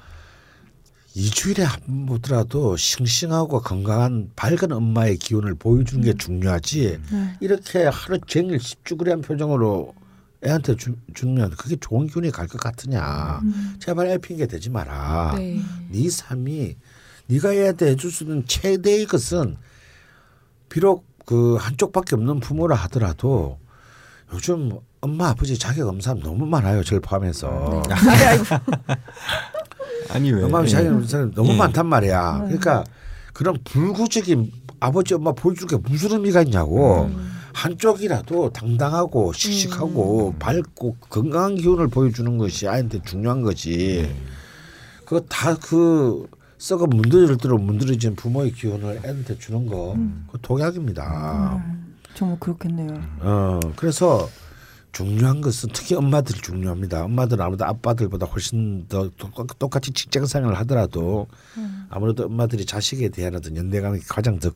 C: 이주일에 한번 보더라도 싱싱하고 건강한 밝은 엄마의 기운을 보여주는 게 중요하지.
A: 네.
C: 이렇게 하루 종일 씹쭈그리한 표정으로 애한테 주, 주면 그게 좋은 기운이 갈 것 같으냐. 제발 애 핑계 대지 마라.
B: 네.
C: 네 삶이 네가 애한테 해줄 수 있는 최대의 것은 비록 그 한쪽밖에 없는 부모라 하더라도 요즘 엄마 아버지 자격 사람 너무 많아요. 저를 포함해서.
D: 아니 왜?
C: 엄마 아버지 자격 사람 너무
D: 예.
C: 많단 말이야. 그러니까 그런 불구적인 아버지 엄마 보여줄 게 무슨 의미가 있냐고. 한쪽이라도 당당하고 씩씩하고 밝고 건강한 기운을 보여주는 것이 아이한테 중요한 거지. 그거 다 그 썩어 문드러질 대로 문드러진 부모의 기운을 애한테 주는 거 그거 독약입니다.
A: 정말 그렇겠네요.
C: 어 그래서 중요한 것은 특히 엄마들이 중요합니다. 엄마들은 아무래도 아빠들보다 훨씬 더 똑- 똑같이 직장 생활을 하더라도 아무래도 엄마들이 자식에 대한 어떤 연대감이 가장 더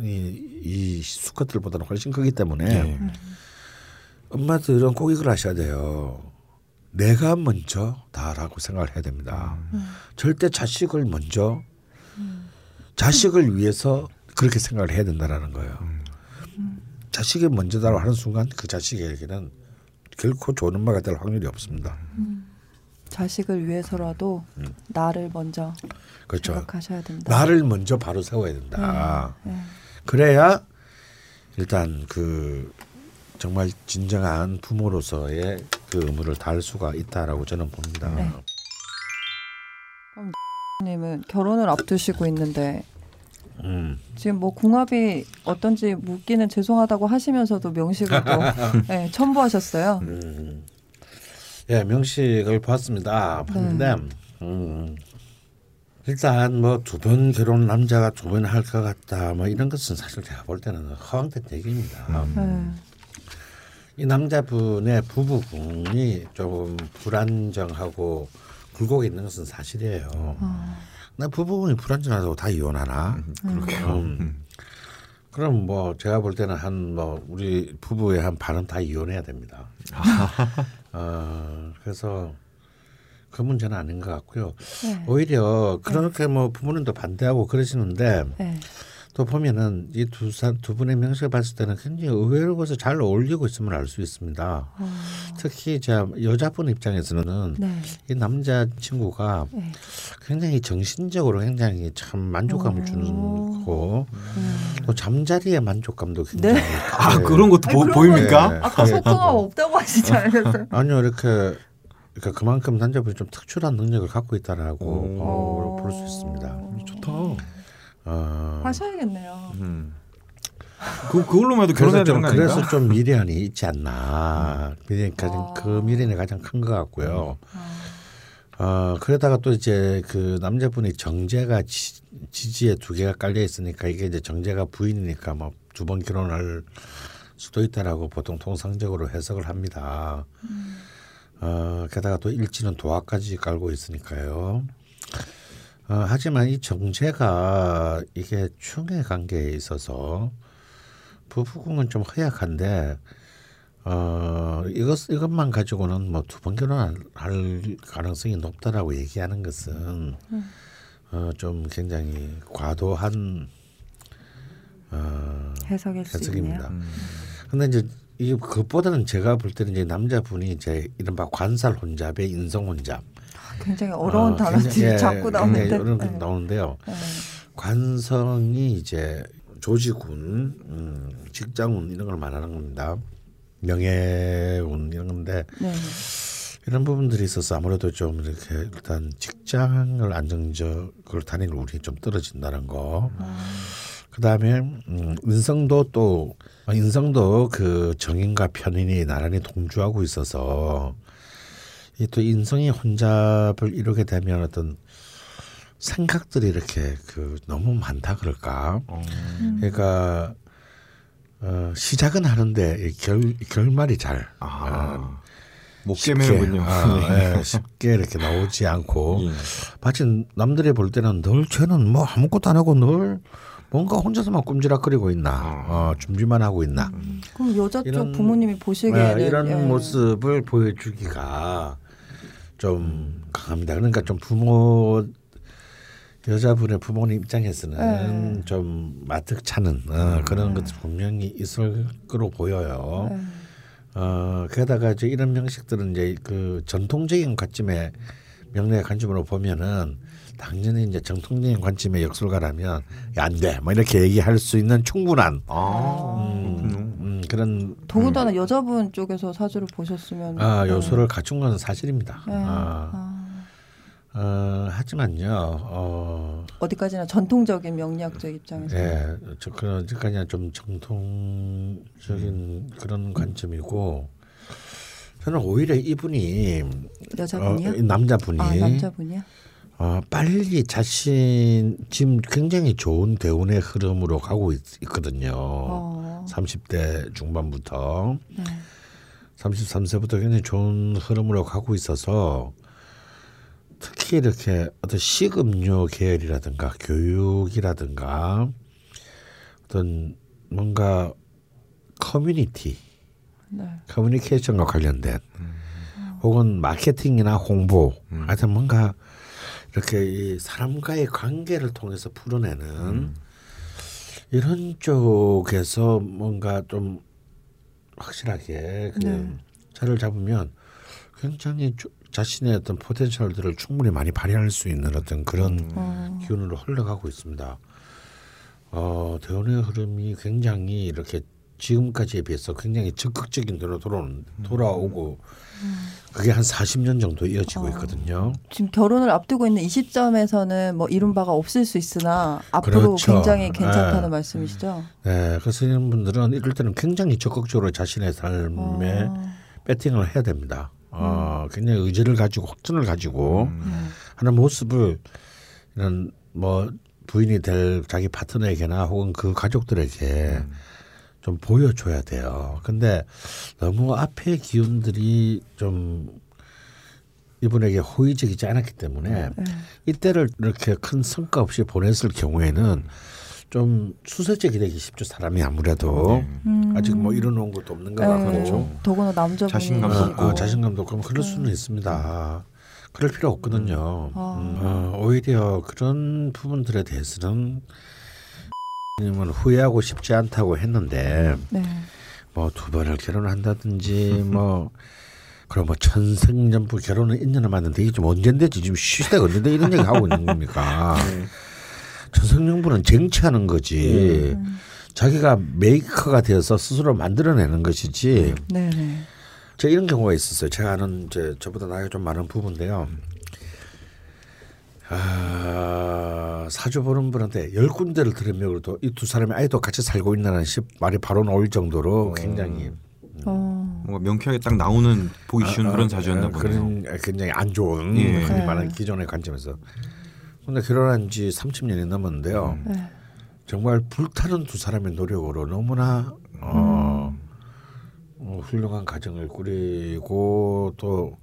C: 이, 이 수컷들보다는 훨씬 크기 때문에
D: 예.
C: 엄마들은 꼭 이걸 하셔야 돼요. 내가 먼저 다라고 생각을 해야 됩니다. 절대 자식을 먼저 자식을 위해서 그렇게 생각을 해야 된다라는 거예요. 자식이 먼저다라고 하는 순간 그 자식에게는 결코 좋은 엄마가 될 확률이 없습니다.
A: 자식을 위해서라도 나를 먼저
C: 그렇죠.
A: 생각하셔야 된다.
C: 나를 먼저 바로 세워야 된다.
A: 네.
C: 그래야 일단 그 정말 진정한 부모로서의 그 의무를 다할 수가 있다라고 저는 봅니다.
A: 네. 님은 결혼을 앞두시고 있는데
C: 음.
A: 지금 뭐 궁합이 어떤지 묻기는 죄송하다고 하시면서도 명식을 또 네, 첨부하셨어요.
C: 음. 예, 명식을 봤습니다. 봤는데 음. 일단 뭐두번 결혼 남자가 두번할것 같다. 뭐 이런 것은 사실 제가 볼 때는 허황된 얘기입니다.
A: 네.
C: 이 남자분의 부부군이 조금 불안정하고 굴곡이 있는 것은 사실이에요.
A: 아,
C: 나 부부군이 불안정하다고 다 이혼하나?
D: 그렇게요.
C: 음. 그럼 뭐 제가 볼 때는 한 뭐 우리 부부의 한 반은 다 이혼해야 됩니다. 어, 그래서 그 문제는 아닌 것 같고요.
A: 네.
C: 오히려 그렇게 뭐 부모님도 반대하고 그러시는데
A: 네.
C: 또 보면은 이두 두 분의 명식을 봤을 때는 굉장히 의외로 것을 잘 어울리고 있음을 알 수 있습니다. 특히 제 여자분 입장에서는
A: 네.
C: 이 남자 친구가
A: 네.
C: 굉장히 정신적으로 굉장히 참 만족감을
A: 오.
C: 주는 거고
A: 음.
C: 또 잠자리의 만족감도 굉장히
A: 네.
D: 아
C: 네.
D: 그런 것도 보,
A: 그런
D: 보입니까?
C: 네.
A: 아까 소통함 없다고 하시지 않으셨어요?
C: 아니요 이렇게 그러니까 그만큼 남자분이 좀 특출한 능력을 갖고 있다라고
A: 오.
C: 볼수 있습니다.
D: 좋다.
C: 어,
A: 하셔야겠네요.
D: 음. 그 그걸로만 해도 결혼해야
C: 그래서
D: 되는 좀거 아닌가?
C: 그래서 좀 미련이 있지 않나. 미련이 가장 그 미련이 가장 큰 것 같고요. 어 그러다가 또 이제 그 남자분이 정제가 지, 지지에 두 개가 깔려 있으니까 이게 이제 정제가 부인이니까 뭐 두 번 결혼할 수도 있다라고 보통 통상적으로 해석을 합니다. 어, 게다가 또 일지는 도화까지 깔고 있으니까요. 어, 하지만 이 정제가 이게 충의 관계에 있어서 부부궁은 좀 허약한데 어 이것 이것만 가지고는 뭐 두 번 결혼할 가능성이 높다라고 얘기하는 것은 어 좀 굉장히 과도한 어
A: 해석일 수 있네요.
C: 해석입니다. 근데 이제 이 그것보다는 제가 볼 때는 이제 남자분이 이제 이른바 관살 혼잡의 인성 혼잡
A: 굉장히 어려운
C: 어,
A: 단어들이
C: 예,
A: 자꾸 나오는데.
C: 굉장히 어려운 게
A: 네.
C: 나오는데요.
A: 네.
C: 관성이 이제 조지군, 음, 직장운 이런 걸 말하는 겁니다. 명예운 이런 건데
A: 네.
C: 이런 부분들이 있어서 아무래도 좀 이렇게 일단 직장을 안정적으로 다니는 우리 좀 떨어진다는 거. 그 다음에 음, 인성도 또 아, 인성도 그 정인과 편인이 나란히 동주하고 있어서 이 또 인성이 혼잡을 이루게 되면 어떤 생각들이 이렇게 그 너무 많다 그럴까. 그러니까 어, 시작은 하는데 이결 결말이 잘
D: 아, 못
C: 쉽게,
D: 깨매는군요.
C: 아,
D: 네.
C: 예, 쉽게 이렇게 나오지 않고
D: 예.
C: 마치 남들이 볼 때는 늘 쟤는 뭐 아무것도 안 하고 늘 뭔가 혼자서만 꿈지락거리고 있나 어, 준비만 하고 있나
A: 그럼 여자 쪽
C: 이런-
A: 부모님이 보시기에는
C: 예, 이런
A: 예.
C: 모습을 보여주기가 좀 강합니다. 그러니까 좀 부모 여자분의 부모님 입장에서는
A: 네.
C: 좀 마뜩찮은 어, 그런 것들 분명히 있을 거로 보여요.
A: 네.
C: 어, 게다가 이제 이런 명식들은 이제 그 전통적인 관점의 명례의 관점으로 보면은 당연히 이제 정통적인 관점의 역술가라면 야, 안 돼. 뭐 이렇게 얘기할 수 있는 충분한
D: 아,
C: 음. 음, 그런
A: 더군다나 여자분 쪽에서 사주를 보셨으면
C: 아,
A: 네.
C: 요소를 갖춘 건 사실입니다.
A: 네.
C: 아,
A: 아,
C: 어, 하지만요. 어,
A: 어디까지나 전통적인 명리학적 입장에서
C: 예, 저 그런 그냥 좀 정통적인 그런 관점이고 저는 오히려 이분이
A: 여자분이요?
C: 어, 이 남자분이
A: 아 남자분이요?
C: 어, 빨리 자신 지금 굉장히 좋은 대운의 흐름으로 가고 있, 거든요
A: 어.
C: 30대 중반부터
A: 네.
C: 33세부터 굉장히 좋은 흐름으로 가고 있어서 특히 이렇게 어떤 식음료 계열이라든가 교육이라든가 어떤 뭔가 커뮤니티
A: 네.
C: 커뮤니케이션과 관련된 혹은 마케팅이나 홍보 하여튼 뭔가 이렇게 이 사람과의 관계를 통해서 풀어내는 이런 쪽에서 뭔가 좀 확실하게 그
A: 네.
C: 자를 잡으면 굉장히 조- 자신의 어떤 포텐셜들을 충분히 많이 발휘할 수 있는 어떤 그런
A: 어.
C: 기운으로 흘러가고 있습니다. 어, 대운의 흐름이 굉장히 이렇게 지금까지에 비해서 굉장히 적극적인 대로 돌아오는, 돌아오고 그게 한 40년 정도 이어지고 있거든요.
A: 지금 결혼을 앞두고 있는 이 시점에서는 뭐 이룬 바가 없을 수 있으나 앞으로
C: 그렇죠.
A: 굉장히 괜찮다는
C: 네.
A: 말씀이시죠?
C: 네, 그래서 이런 분들은 이럴 때는 굉장히 적극적으로 자신의 삶에
A: 어.
C: 배팅을 해야 됩니다. 어, 굉장히 의지를 가지고 확신을 가지고
A: 음.
C: 하는 모습을 이런 뭐 부인이 될 자기 파트너에게나 혹은 그 가족들에게 좀 보여줘야 돼요. 근데 너무 앞에 기운들이 좀 이분에게 호의적이지 않았기 때문에
A: 네.
C: 이때를 이렇게 큰 성과 없이 보냈을 경우에는 좀 수세적이 되기 쉽죠. 사람이 아무래도
A: 음.
C: 아직 뭐 이뤄놓은 것도 없는 것
A: 네.
C: 같고
A: 더구나 남자분이
D: 자신감도
C: 어,
D: 없고.
C: 어, 자신감도 없고 그럴 수는 있습니다. 그럴 필요 없거든요.
A: 아.
C: 음, 어, 오히려 그런 부분들에 대해서는 님은 후회하고 싶지 않다고 했는데
A: 네.
C: 뭐두 번을 결혼한다든지 뭐 그럼 뭐 천생연분 결혼은 1년을 맞는데 이게 좀 언젠데지 지금 시대가 언젠데 이런 얘기 하고 있는 겁니까? 천생연분은 쟁취하는 거지. 자기가 메이커가 되어서 스스로 만들어내는 것이지.
A: 네, 네.
C: 제가 이런 경우가 있었어요. 제가 아는 이제 저보다 나이가 좀 많은 부부인데요. 아, 사주 보는 분한테 열 군데를 들으며도 이 두 사람이 아예도 같이 살고 있다는 시- 말이 바로 나올 정도로 굉장히
A: 어.
D: 뭔가 명쾌하게 딱 나오는 보기 쉬운 그런 사주였나
C: 아,
D: 보네요.
C: 그런 굉장히 안 좋은
D: 예.
C: 흔히
A: 네.
C: 말하는 기존의 관점에서. 근데 결혼한 지 30년이 넘었는데요.
A: 네.
C: 정말 불타는 두 사람의 노력으로 너무나 어, 훌륭한 가정을 꾸리고 또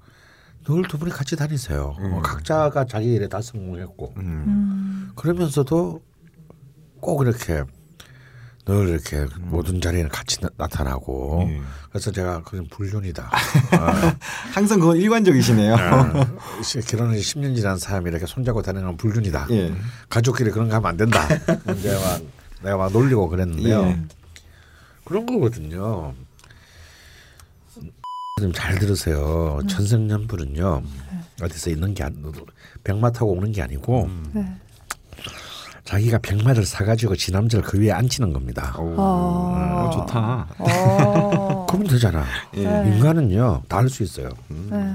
C: 늘 두 분이 같이 다니세요.
D: 음.
C: 어, 각자가 자기 일에 다 성공했고
D: 음.
A: 음.
C: 그러면서도 꼭 이렇게 늘 이렇게 모든 자리에는 같이 나, 타나고
D: 예.
C: 그래서 제가 그건 불륜이다.
D: 항상 그건 일관적이시네요.
C: 어, 시- 결혼한 지 10년 지난 사람이 이렇게 손잡고 다니는 건 불륜이다.
D: 예.
C: 가족끼리 그런 거 하면 안 된다. 내가 막, 내가 막 놀리고 그랬는데요.
D: 예.
C: 그런 거거든요. 좀잘 들으세요. 천생연분은요 어디서 있는 게 아니고 백마 타고 오는 게 아니고
A: 네.
C: 자기가 백마를 사가지고 지남자를 그 위에 앉히는 겁니다.
A: 아.
D: 어, 좋다.
A: 어.
C: 그러면 되잖아.
D: 예.
A: 네.
C: 인간은요 다 할 수 있어요.
A: 네.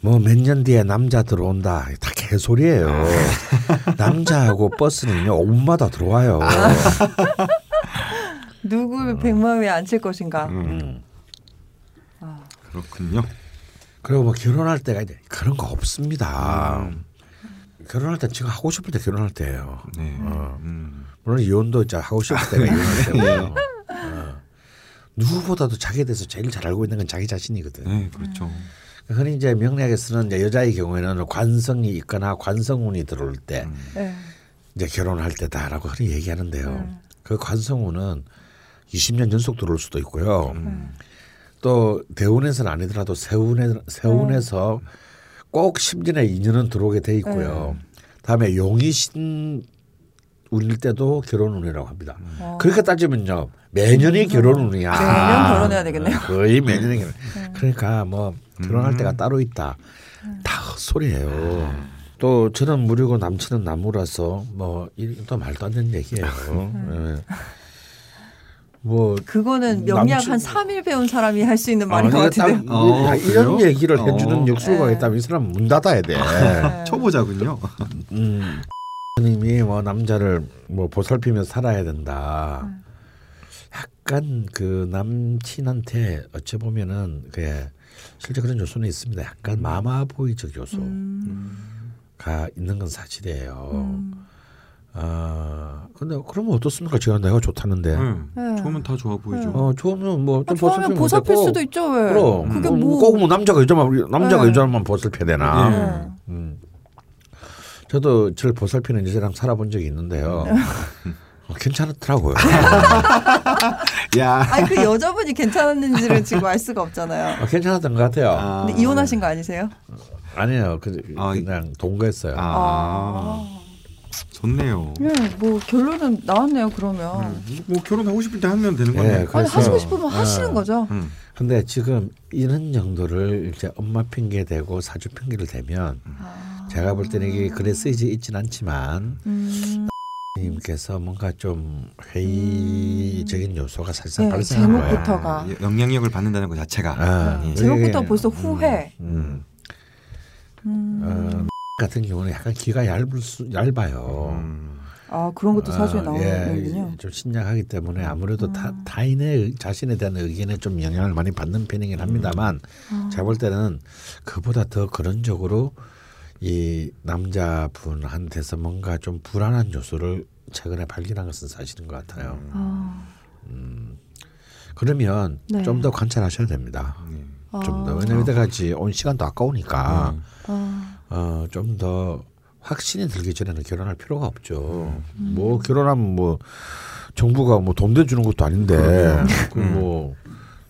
C: 뭐몇 년 뒤에 남자 들어온다 다 개소리예요. 남자하고 버스는요 온마다 들어와요.
A: 누구 백마 위에 앉힐 것인가?
C: 음.
A: 아.
D: 그렇군요.
C: 그리고 뭐 결혼할 때가 이제 그런 거 없습니다. 결혼할 때 지금 하고 싶을 때 결혼할 때예요.
D: 네.
C: 어.
D: 음.
C: 물론 이혼도 이제 하고 싶을 때가 이혼할 때고요. 어. 누구보다도 자기에 대해서 제일 잘 알고 있는 건 자기 자신이거든.
D: 네, 그렇죠.
C: 흔히 이제 명리학에 쓰는 이제 여자의 경우에는 관성이 있거나 관성운이 들어올 때
A: 네.
C: 이제 결혼할 때다라고 흔히 얘기하는데요.
A: 음.
C: 그 관성운은 20년 연속 들어올 수도 있고요.
D: 음.
C: 또 대운에서는 아니더라도 세운에 세운에서 꼭 10년에 2년은 들어오게 돼 있고요. 다음에 용이신 운일 때도 결혼 운이라고 합니다.
A: 어.
C: 그렇게 따지면요 매년이 결혼 운이야.
A: 매년 결혼해야 되겠네요.
C: 거의 매년이 결혼. 그러니까 뭐 결혼할
D: 음.
C: 때가 따로 있다. 다 헛소리예요. 또 저는 무리고 남친은 나무라서 뭐 이또 말도 안 되는 얘기예요. 예. 뭐
A: 그거는
C: 남친-
A: 한 3일 배운 사람이 할 수 있는 말인
C: 아,
A: 것 같은데.
C: 딱
D: 어,
C: 이런
D: 그래요?
C: 얘기를 해주는
D: 어.
C: 역술가가
A: 네.
C: 있다면 이 사람 문 닫아야 돼.
A: 네.
D: 초보자군요.
C: 음, 님이 뭐 남자를 뭐 보살피며 살아야 된다. 약간 그 남친한테 어찌 보면은 그 실제 그런 요소는 있습니다. 약간 마마보이적 요소가
A: 음.
C: 있는 건 사실이에요.
A: 음.
C: 아 근데 그러면 어떻습니까? 제가 내가 좋다는데.
D: 음.
A: 네.
D: 좋으면 다 좋아 보이죠.
C: 어 좋으면 뭐좀
A: 아, 처음에 보살필 수도 있죠 왜?
C: 그럼
A: 그게
C: 뭐,
A: 뭐?
C: 꼭뭐 남자가 여자만 남자가
A: 네.
C: 여자만 보살펴야 되나?
A: 네.
C: 음. 저도 저를 보살피는 여자랑 살아본 적이 있는데요. 어, 괜찮더라고요.
D: 야.
A: 아니 그 여자분이 괜찮았는지를 지금 알 수가 없잖아요.
C: 어, 괜찮았던 것 같아요.
D: 아.
A: 근데 이혼하신 거 아니세요?
C: 아니에요. 그,
D: 아,
C: 그냥 동거했어요.
D: 아. 좋네요.
A: 네, 뭐 결론은 나왔네요. 그러면
D: 음. 뭐 결혼하고 싶을 때 하면 되는
C: 예,
D: 거네.
A: 아니
C: 그래서-
A: 하시고 싶으면
C: 아.
A: 하시는 거죠.
D: 음.
C: 근데 지금 이런 정도를 이제 엄마 핑계 대고 사주 핑계를 대면
A: 아.
C: 제가 볼 때는 이게 글에 쓰이지 있진 않지만
A: 음,
C: 님께서 뭔가 좀 회의적인 요소가 사실상
A: 네,
C: 발생한 거예요.
A: 제목부터가.
D: 아, 영향력을 받는다는 것 자체가.
C: 아,
D: 예.
A: 제목부터 벌써 후회.
C: 음.
A: 음.
C: 어, 같은 경우는 약간 귀가 얇을 수, 얇아요.
D: 음.
A: 아 그런 것도 사주에
C: 아,
A: 나오는군요.
C: 예, 좀 신약하기 때문에 아무래도 타, 타인의 의- 자신에 대한 의견에 좀 영향을 많이 받는 편이긴 합니다만
A: 아.
C: 제가 볼 때는 그보다 더 그런적으로 이 남자분한테서 뭔가 좀 불안한 요소를 최근에 발견한 것은 사실인 것 같아요.
A: 아,
C: 그러면
A: 네.
C: 좀더 관찰하셔야 됩니다.
A: 아.
C: 좀더 왜냐면 이때까지 온 시간도 아까우니까
A: 아,
C: 어, 좀 더 확신이 들기 전에는 결혼할 필요가 없죠. 뭐 결혼하면 뭐 정부가 뭐 돈 대주는 것도 아닌데 그뭐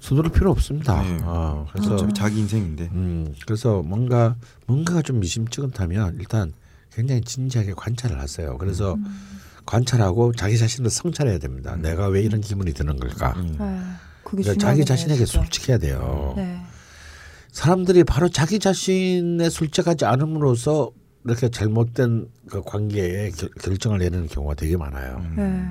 C: 서두를 필요 없습니다.
D: 네.
C: 어, 그래서
D: 어차피 자기 인생인데.
C: 음 그래서 뭔가 뭔가가 좀 미심쩍은다면 일단 굉장히 진지하게 관찰을 하세요. 그래서 관찰하고 자기 자신을 성찰해야 됩니다. 내가 왜 이런 기분이 드는 걸까?
D: 음.
A: 네. 그게
C: 그러니까 자기 자신에게. 솔직해야 돼요.
A: 네.
C: 사람들이 바로 자기 자신에 솔직하지 않음으로써 이렇게 잘못된 그 관계에 결, 결정을 내리는 경우가 되게 많아요.
A: 네.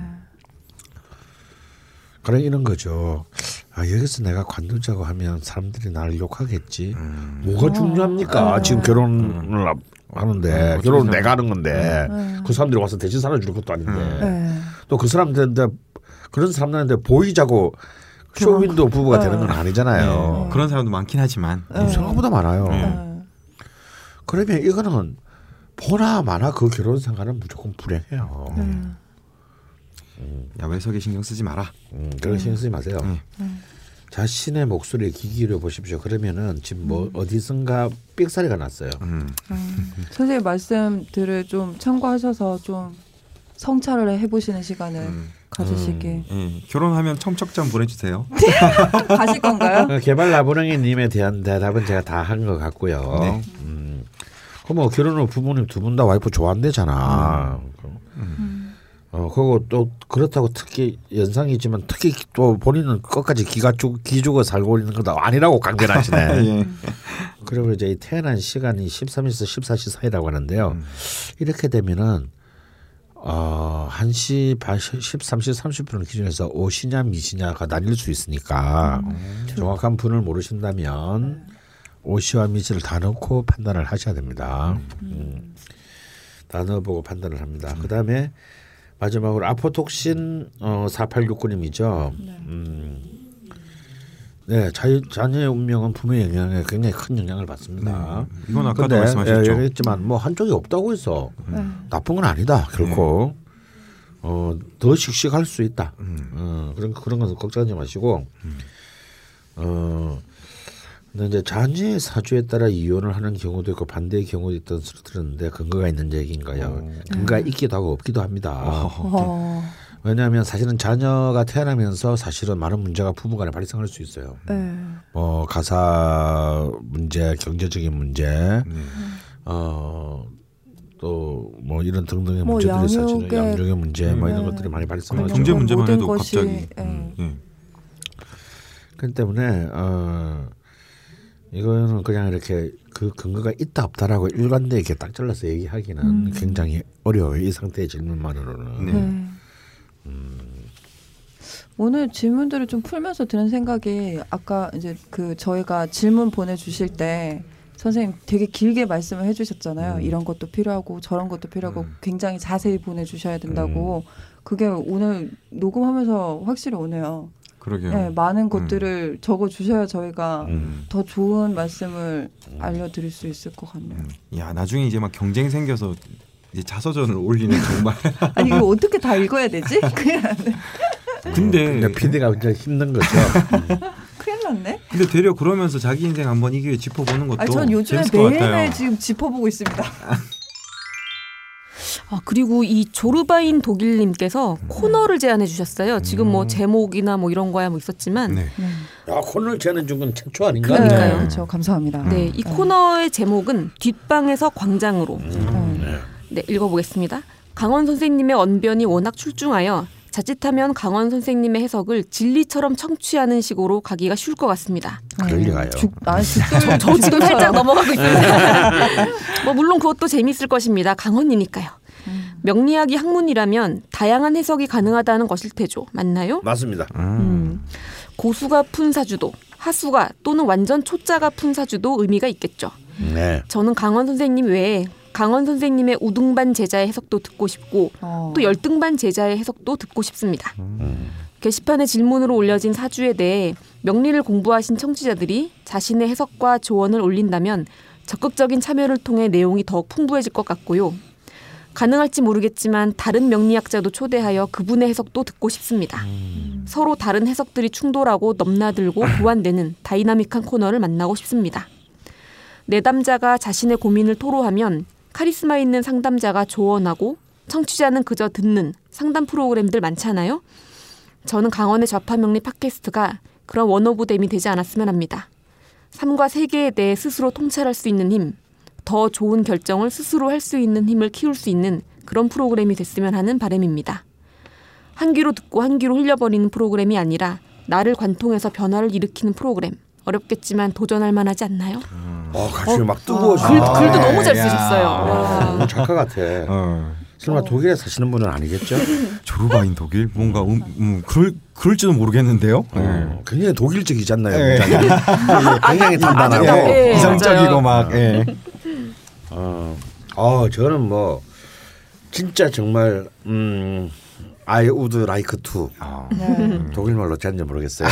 C: 그래 이런 거죠. 아 여기서 내가 관두자고 하면 사람들이 나를 욕하겠지.
D: 음.
C: 뭐가 중요합니까? 지금 결혼을 앞- 하는데
D: 음,
C: 결혼은
D: 어차피
C: 내가 하는 건데
A: 네.
C: 그 사람들이 와서 대신 살아줄 것도 아닌데
A: 네.
C: 또그 사람들한테 그런 사람들한테 보이자고 쇼윈도 부부가 되는 건 아니잖아요.
D: 네. 그런 사람도 많긴 하지만.
A: 네.
C: 생각보다 많아요.
A: 네.
C: 그러면 이거는 보나 마나 그 결혼 생활은 무조건 불행해요.
A: 네.
D: 야외석에 신경 쓰지 마라.
C: 음, 그런 신경 쓰지 마세요.
D: 음.
A: 음.
C: 자신의 목소리에 귀 기울여 보십시오. 그러면은 지금 뭐 어디선가 삑사리가 났어요.
D: 음.
A: 선생님 말씀들을 좀 참고하셔서 좀 성찰을 해보시는 시간을
D: 음.
A: 가지시길
D: 예, 결혼하면 첨척장 보내주세요.
A: 가실 건가요?
C: 어, 개발 나부랭이님에 대한 대답은 제가 다 한 것 같고요.
D: 네.
C: 음. 그뭐 결혼 후 부모님 두 분 다 와이프 좋아한대잖아. 어 그리고 또 그렇다고 특히 연상이지만 특히 또 본인은 끝까지 기가 죽 기죽어 살고 있는 것도 아니라고 강변 하시네.
D: 예.
C: 그리고 이제 이 태어난 시간이 13에서 14시 사이라고 하는데요. 이렇게 되면은 어 1시 반 13시 30분을 기준해서 오시냐 미시냐가 나뉠 수 있으니까 정확한 분을 모르신다면 오시와 미시를 다 넣고 판단을 하셔야 됩니다. 음. 다 넣어보고 판단을 합니다. 그 다음에 마지막으로 아포톡신 어, 4869님이죠. 음. 네, 자, 자녀의 운명은 부모의 영향에 굉장히 큰 영향을 받습니다.
D: 이건 아까도
C: 근데,
D: 말씀하셨죠.
C: 예, 얘기했지만 뭐 한쪽이 없다고 해서 나쁜 건 아니다. 결코 어, 더 씩씩할 수 있다. 어, 그런 그런 것은 걱정하지 마시고 어. 근데 이제 자녀의 사주에 따라 이혼을 하는 경우도 있고 반대의 경우도 있다는 소리 들었는데 근거가 있는 얘기인가요? 근거가 있기도 하고 없기도 합니다.
A: 어,
C: 왜냐하면 사실은 자녀가 태어나면서 사실은 많은 문제가 부부간에 발생할 수 있어요.
A: 네.
C: 뭐 가사 문제, 경제적인 문제, 어. 또 뭐 이런 등등의
A: 뭐
C: 문제들이 사실은
A: 양육의-
C: 문제 뭐 이런
A: 네.
C: 것들이 많이 발생하죠.
D: 경제 문제만 해도
A: 것이,
D: 갑자기
A: 예.
D: 예.
C: 그렇기 때문에 어 이거는 그냥 이렇게 그 근거가 있다 없다라고 일관되게 딱 잘라서 얘기하기는 굉장히 어려워요. 이 상태의 질문만으로는.
D: 네.
A: 네. 오늘 질문들을 좀 풀면서 드는 생각이 아까 이제 그 저희가 질문 보내주실 때 선생님 되게 길게 말씀을 해주셨잖아요. 이런 것도 필요하고 저런 것도 필요하고 굉장히 자세히 보내주셔야 된다고. 그게 오늘 녹음하면서 확실히 오네요.
D: 그러게요.
A: 네, 많은 것들을 적어 주셔야 저희가
C: 음.
A: 더 좋은 말씀을 알려드릴 수 있을 것 같네요.
D: 야 나중에 이제 막 경쟁 생겨서 자서전을 올리는 정말.
A: 아니 이거 어떻게 다 읽어야 되지? 났네.
D: 근데
C: 근데 PD가 굉장히 힘든 거죠.
A: 큰일 났네.
D: 근데 되려 그러면서 자기 인생 한번 이 기회에 짚어보는 것도
A: 아니 전 요즘에
D: 재밌을 것
A: 매일매일
D: 같아요.
A: 지금 짚어보고 있습니다.
B: 아, 그리고 이 조르바인 독일님께서 코너를 제안해 주셨어요. 지금 뭐 제목이나 뭐 이런 거야 뭐 있었지만
D: 네.
C: 야 코너를 재는 중은 최초 아닌가?
B: 그러니까요.
A: 네, 그렇죠. 감사합니다.
B: 네, 이 코너의 제목은 뒷방에서 광장으로.
A: 네.
B: 네, 읽어보겠습니다. 강원 선생님의 언변이 워낙 출중하여 자칫하면 강원 선생님의 해석을 진리처럼 청취하는 식으로 가기가 쉬울 것 같습니다.
C: 그럴 리가요.
A: 죽, 아, 죽돌,
B: 저 지금 살짝 넘어가고 있습니다. 뭐 물론 그것도 재미있을 것입니다. 강원이니까요. 명리학이 학문이라면 다양한 해석이 가능하다는 것일 테죠. 맞나요?
C: 맞습니다.
B: 음. 고수가 푼 사주도 하수가 또는 완전 초자가 푼 사주도 의미가 있겠죠.
C: 네.
B: 저는 강원 선생님 외에 강원 선생님의 우등반 제자의 해석도 듣고 싶고
A: 어.
B: 또 열등반 제자의 해석도 듣고 싶습니다. 게시판에 질문으로 올려진 사주에 대해 명리를 공부하신 청취자들이 자신의 해석과 조언을 올린다면 적극적인 참여를 통해 내용이 더욱 풍부해질 것 같고요. 가능할지 모르겠지만 다른 명리학자도 초대하여 그분의 해석도 듣고 싶습니다. 서로 다른 해석들이 충돌하고 넘나들고 보완되는 다이나믹한 코너를 만나고 싶습니다. 내담자가 자신의 고민을 토로하면 카리스마 있는 상담자가 조언하고 청취자는 그저 듣는 상담 프로그램들 많잖아요. 저는 강헌의 좌파명리 팟캐스트가 그런 one of them이 되지 않았으면 합니다. 삶과 세계에 대해 스스로 통찰할 수 있는 힘, 더 좋은 결정을 스스로 할 수 있는 힘을 키울 수 있는 그런 프로그램이 됐으면 하는 바람입니다. 한 귀로 듣고 한 귀로 흘려버리는 프로그램이 아니라 나를 관통해서 변화를 일으키는 프로그램. 어렵겠지만 도전할 만하지 않나요?
C: 어 가슴이 막 뜨거워져.
B: 글,
C: 아,
B: 글도 너무 잘
D: 야.
B: 쓰셨어요.
C: 작가 같아.
D: 어.
C: 설마 독일에 사시는 분은 아니겠죠?
D: 조르바인 독일 뭔가 음, 음, 그럴 그럴지도 모르겠는데요.
C: 어, 굉장히 독일적이지 않나요?
D: 네.
C: 굉장히, 단단하고.
B: 예.
D: 예, 이상적이고. 막 예.
C: 어, 어, 저는 뭐 진짜 정말 음, I would like to
D: 아,
A: 네.
C: 독일 말로 제는지 모르겠어요.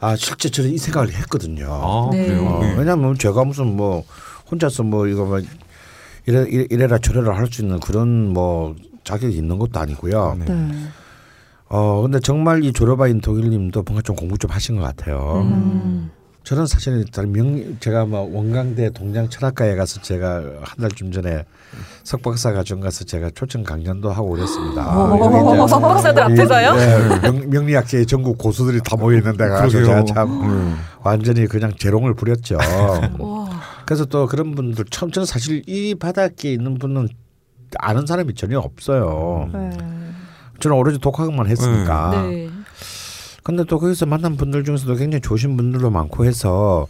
C: 아 실제 저는 이 생각을 했거든요.
D: 아
B: 네.
D: 그래요.
C: 어,
D: 예.
C: 왜냐하면 제가 무슨 뭐 혼자서 뭐 이거 뭐 이래 이래- 이래라 저래라 할 수 있는 그런 뭐 자격이 있는 것도 아니고요.
D: 네.
A: 네.
C: 어 근데 정말 이 졸업아인 독일님도 뭔가 좀 공부 좀 하신 것 같아요.
B: 음.
C: 저는 사실은 명 제가 뭐 원광대 동양 철학과에 가서 제가 한 달쯤 전에 석박사 과정 가서 제가 초청 강연도 하고 그랬습니다. 여기 이제
B: 석박사들 앞에서요?
C: 이, 네, 명, 명리학계의 전국 고수들이 다 모여 있는 데가 가서 제가 참 완전히 그냥 재롱을 부렸죠.
B: 와.
C: 그래서 또 그런 분들 처음 저는 사실 이 바닥에 있는 분은 아는 사람이 전혀 없어요.
A: 네.
C: 저는 오로지 독학만 했으니까.
B: 네.
C: 근데 또 거기서 만난 분들 중에서도 굉장히 좋으신 분들도 많고 해서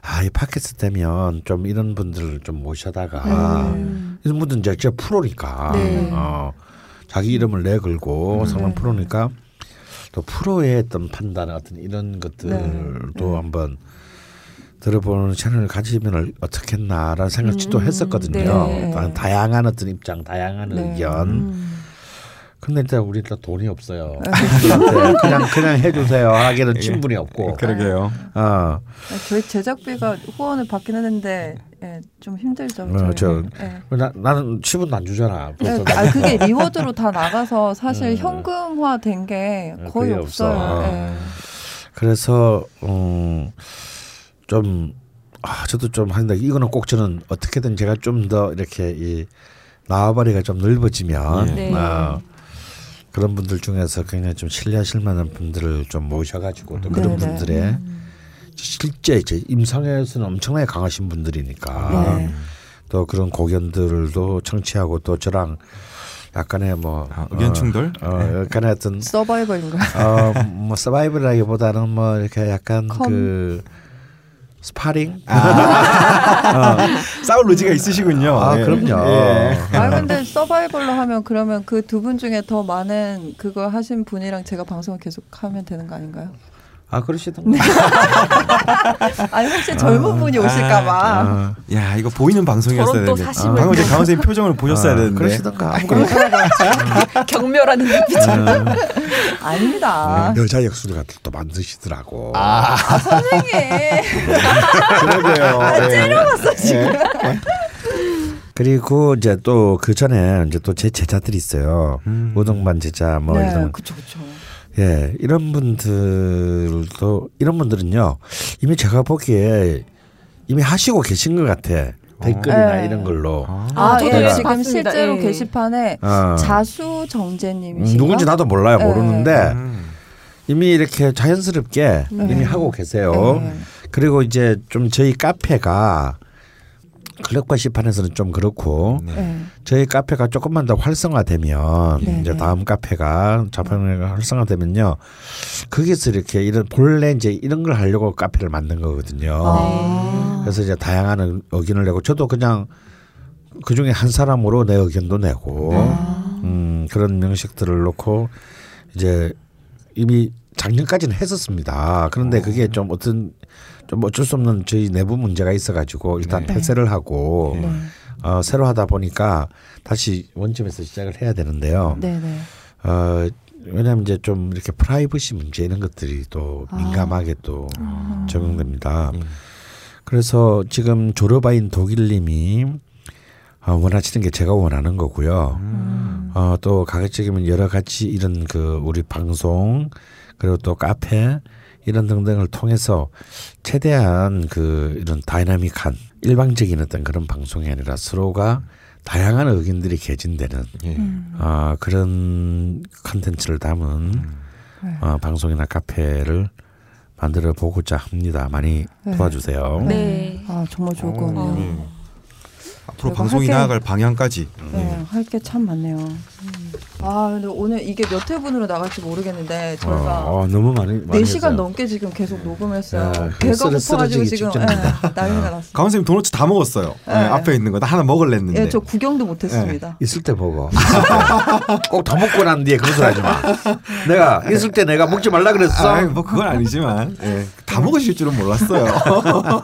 C: 아이 팟캐스트 되면 좀 이런 분들을 좀 모셔다가 이런 분들 이제 진짜 프로니까
B: 네.
C: 어, 자기 이름을 내걸고 상당 프로니까 또 프로의 어떤 판단 어떤 이런 것들도 한번 들어보는 채널을 가지면 어떻겠나라는 생각을 또 했었거든요.
B: 네.
C: 다- 다양한 어떤 입장, 다양한
A: 네.
C: 의견. 근데 일단 우리 또 돈이 없어요. 네, 그냥 그냥 해주세요. 하기는 친분이 없고.
D: 그러게요.
C: 어,
A: 저희 제작비가 후원을 받긴 했는데 예, 좀 힘들죠.
C: 어, 저.
A: 예.
C: 나, 나는 10원도 안 주잖아.
A: 네,
C: 벌써
A: 아 그게 리워드로 다 나가서 사실
C: 음.
A: 현금화된 게 거의
C: 거의
A: 없어요.
C: 없어.
A: 예.
C: 그래서 음, 좀 아, 저도 좀 한데 이거는 꼭 저는 어떻게든 제가 좀 더 이렇게 이 나와바리가 좀 넓어지면
B: 네.
C: 어, 그런 분들 중에서 굉장히 좀 신뢰하실 만한 분들을 좀 모셔가지고 또 그런
A: 네, 네.
C: 분들의 실제 이제 임상에서는 엄청나게 강하신 분들이니까
A: 네.
C: 또 그런 고견들도 청취하고 또 저랑 약간의 뭐
D: 아, 의견 충돌?
C: 어, 약간의 어떤
A: 서바이벌인가요?
C: 어, 뭐 서바이벌이라기보다는 뭐 이렇게 약간
A: 컴.
C: 그 스파링?
D: 싸울 의지가 있으시군요.
C: 아,
D: 예.
C: 그럼요.
D: 예.
A: 아 근데 서바이벌로 하면 그러면 그 두 분 중에 더 많은 그거 하신 분이랑 제가 방송을 계속 하면 되는 거 아닌가요?
C: 아 그러시던가.
A: 아니 혹시 젊은 분이 오실까봐.
C: 어,
D: 야 이거 보이는 방송이었어야 되는데.
B: 사심을
D: 방금 제 강원 선생님 표정을 보셨어야
C: 어,
D: 되는데.
C: 그러시던가. 아무거나
B: 경멸하는 눈빛.
A: 아닙니다.
C: 여자 역술가들 또 만드시더라고.
A: 선생님.
D: 그러게요.
A: 아,
D: 째려봤어 지금.
C: 그리고 이제 또 그 전에 이제 또 제 제자들이 있어요.
D: 음.
C: 우동반 제자 뭐
A: 네,
C: 이런
A: 그쵸 그쵸.
C: 예 이런 분들도 이런 분들은요 이미 제가 보기에 이미 하시고 계신 것 같아 댓글이나
A: 네.
C: 이런 걸로.
D: 아,
B: 아,
A: 예,
B: 저도
C: 예,
A: 지금
B: 봤습니다.
A: 실제로
B: 예.
A: 게시판에
C: 어.
A: 자수
C: 음,
A: 정재님이신가?
C: 누군지 나도 몰라요
A: 네.
C: 모르는데
D: 음.
C: 이미 이렇게 자연스럽게
A: 네.
C: 이미 하고 계세요.
A: 네.
C: 그리고 이제 좀 저희 카페가 클럽과 시판에서는 좀 그렇고
D: 네.
A: 네.
C: 저희 카페가 조금만 더 활성화되면
A: 네,
C: 이제
A: 네.
C: 다음 카페가 자판회가 활성화되면요 거기서 이렇게 이런 본래 이제 이런 걸 하려고 카페를 만든 거거든요.
A: 아.
C: 그래서 이제 다양한 의견을 내고 저도 그냥 그 중에 한 사람으로 내 의견도 내고
A: 아.
C: 음, 그런 명식들을 놓고 이제 이미 작년까지는 했었습니다. 그런데 그게 좀 어떤 좀 어쩔 수 없는 저희 내부 문제가 있어가지고 일단
D: 네.
C: 폐쇄를 하고
A: 네.
C: 어, 새로 하다 보니까 다시 원점에서 시작을 해야 되는데요.
A: 네, 네.
C: 어, 왜냐하면 이제 좀 이렇게 프라이버시 문제 이런 것들이 또
A: 아.
C: 민감하게 또 적용됩니다.
D: 예.
C: 그래서 지금 졸업아인 독일님이 어, 원하시는 게 제가 원하는 거고요.
A: 음.
C: 어, 또 가급적이면 여러 가지 이런 그 우리 방송 그리고 또 카페 이런 등등을 통해서 최대한 그 이런 다이나믹한 일방적인 어떤 그런 방송이 아니라 서로가 다양한 의견들이 개진되는
D: 예.
A: 음.
C: 어, 그런 컨텐츠를 담은
A: 네.
C: 어, 방송이나 카페를 만들어 보고자 합니다. 많이
A: 네.
C: 도와주세요.
B: 네.
A: 아 정말 좋을 것
D: 어,
A: 같네요.
D: 예. 앞으로 방송이
A: 할게-
D: 나아갈 방향까지.
A: 네, 할게 참 많네요. 음. 아 근데 오늘 이게 몇 회분으로 나갈지 모르겠는데 저희가
C: 어, 어, 너무 많이 많이
A: 4시간
C: 했어요.
A: 넘게 지금 계속 녹음했어요.
C: 야,
A: 배가
C: 쓰러-
A: 고파가지고 지금. 예, 난리가 났어요.
D: 강원 선생님 도넛 다 먹었어요. 예,
A: 네.
D: 앞에 있는 거 나 하나 먹을랬는데.
A: 예, 저 구경도 못했습니다.
C: 있을 때 보고 꼭다 먹고 난 뒤에 그런 소리 하지 마. 내가 있을 때 내가 먹지 말라 그랬어.
D: 아, 뭐 그건 아니지만 예, 다 먹으실 줄은 몰랐어요.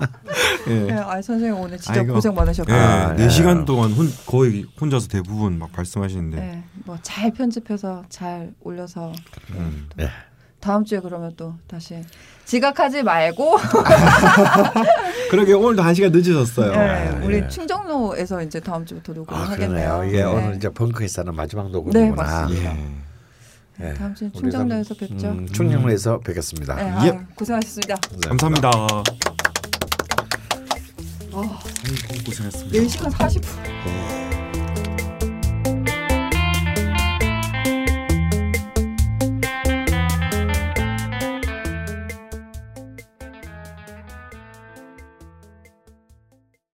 A: 예,
D: 예.
A: 아 선생님 오늘 진짜
D: 아이고.
A: 고생 많으셨고,
D: 예,
C: 아,
D: 네
C: 예.
D: 시간 동안 혼, 거의 혼자서 대부분 막 말씀하시는데.
A: 예, 뭐 잘 편집해서 잘 올려서
D: 음.
C: 네.
A: 다음 주에 그러면 또 다시 지각하지 말고
D: 그러게 오늘도 한 시간 늦으셨어요.
A: 예, 우리
C: 예.
A: 충정로에서 이제 다음 주부터 녹음을
C: 아
A: 하겠네요.
C: 이게
A: 네.
C: 오늘 이제 벙커에서 하는 마지막
A: 네,
C: 녹음이구나.
A: 맞습니다.
D: 예.
C: 예.
A: 다음 주에 충정로에서 뵙죠.
C: 음, 충정로에서 뵙겠습니다.
A: 네,
D: 예.
A: 아유, 고생하셨습니다.
D: 감사합니다.
A: 아,
D: 아이고 고생했습니다.
A: 4시간 40분.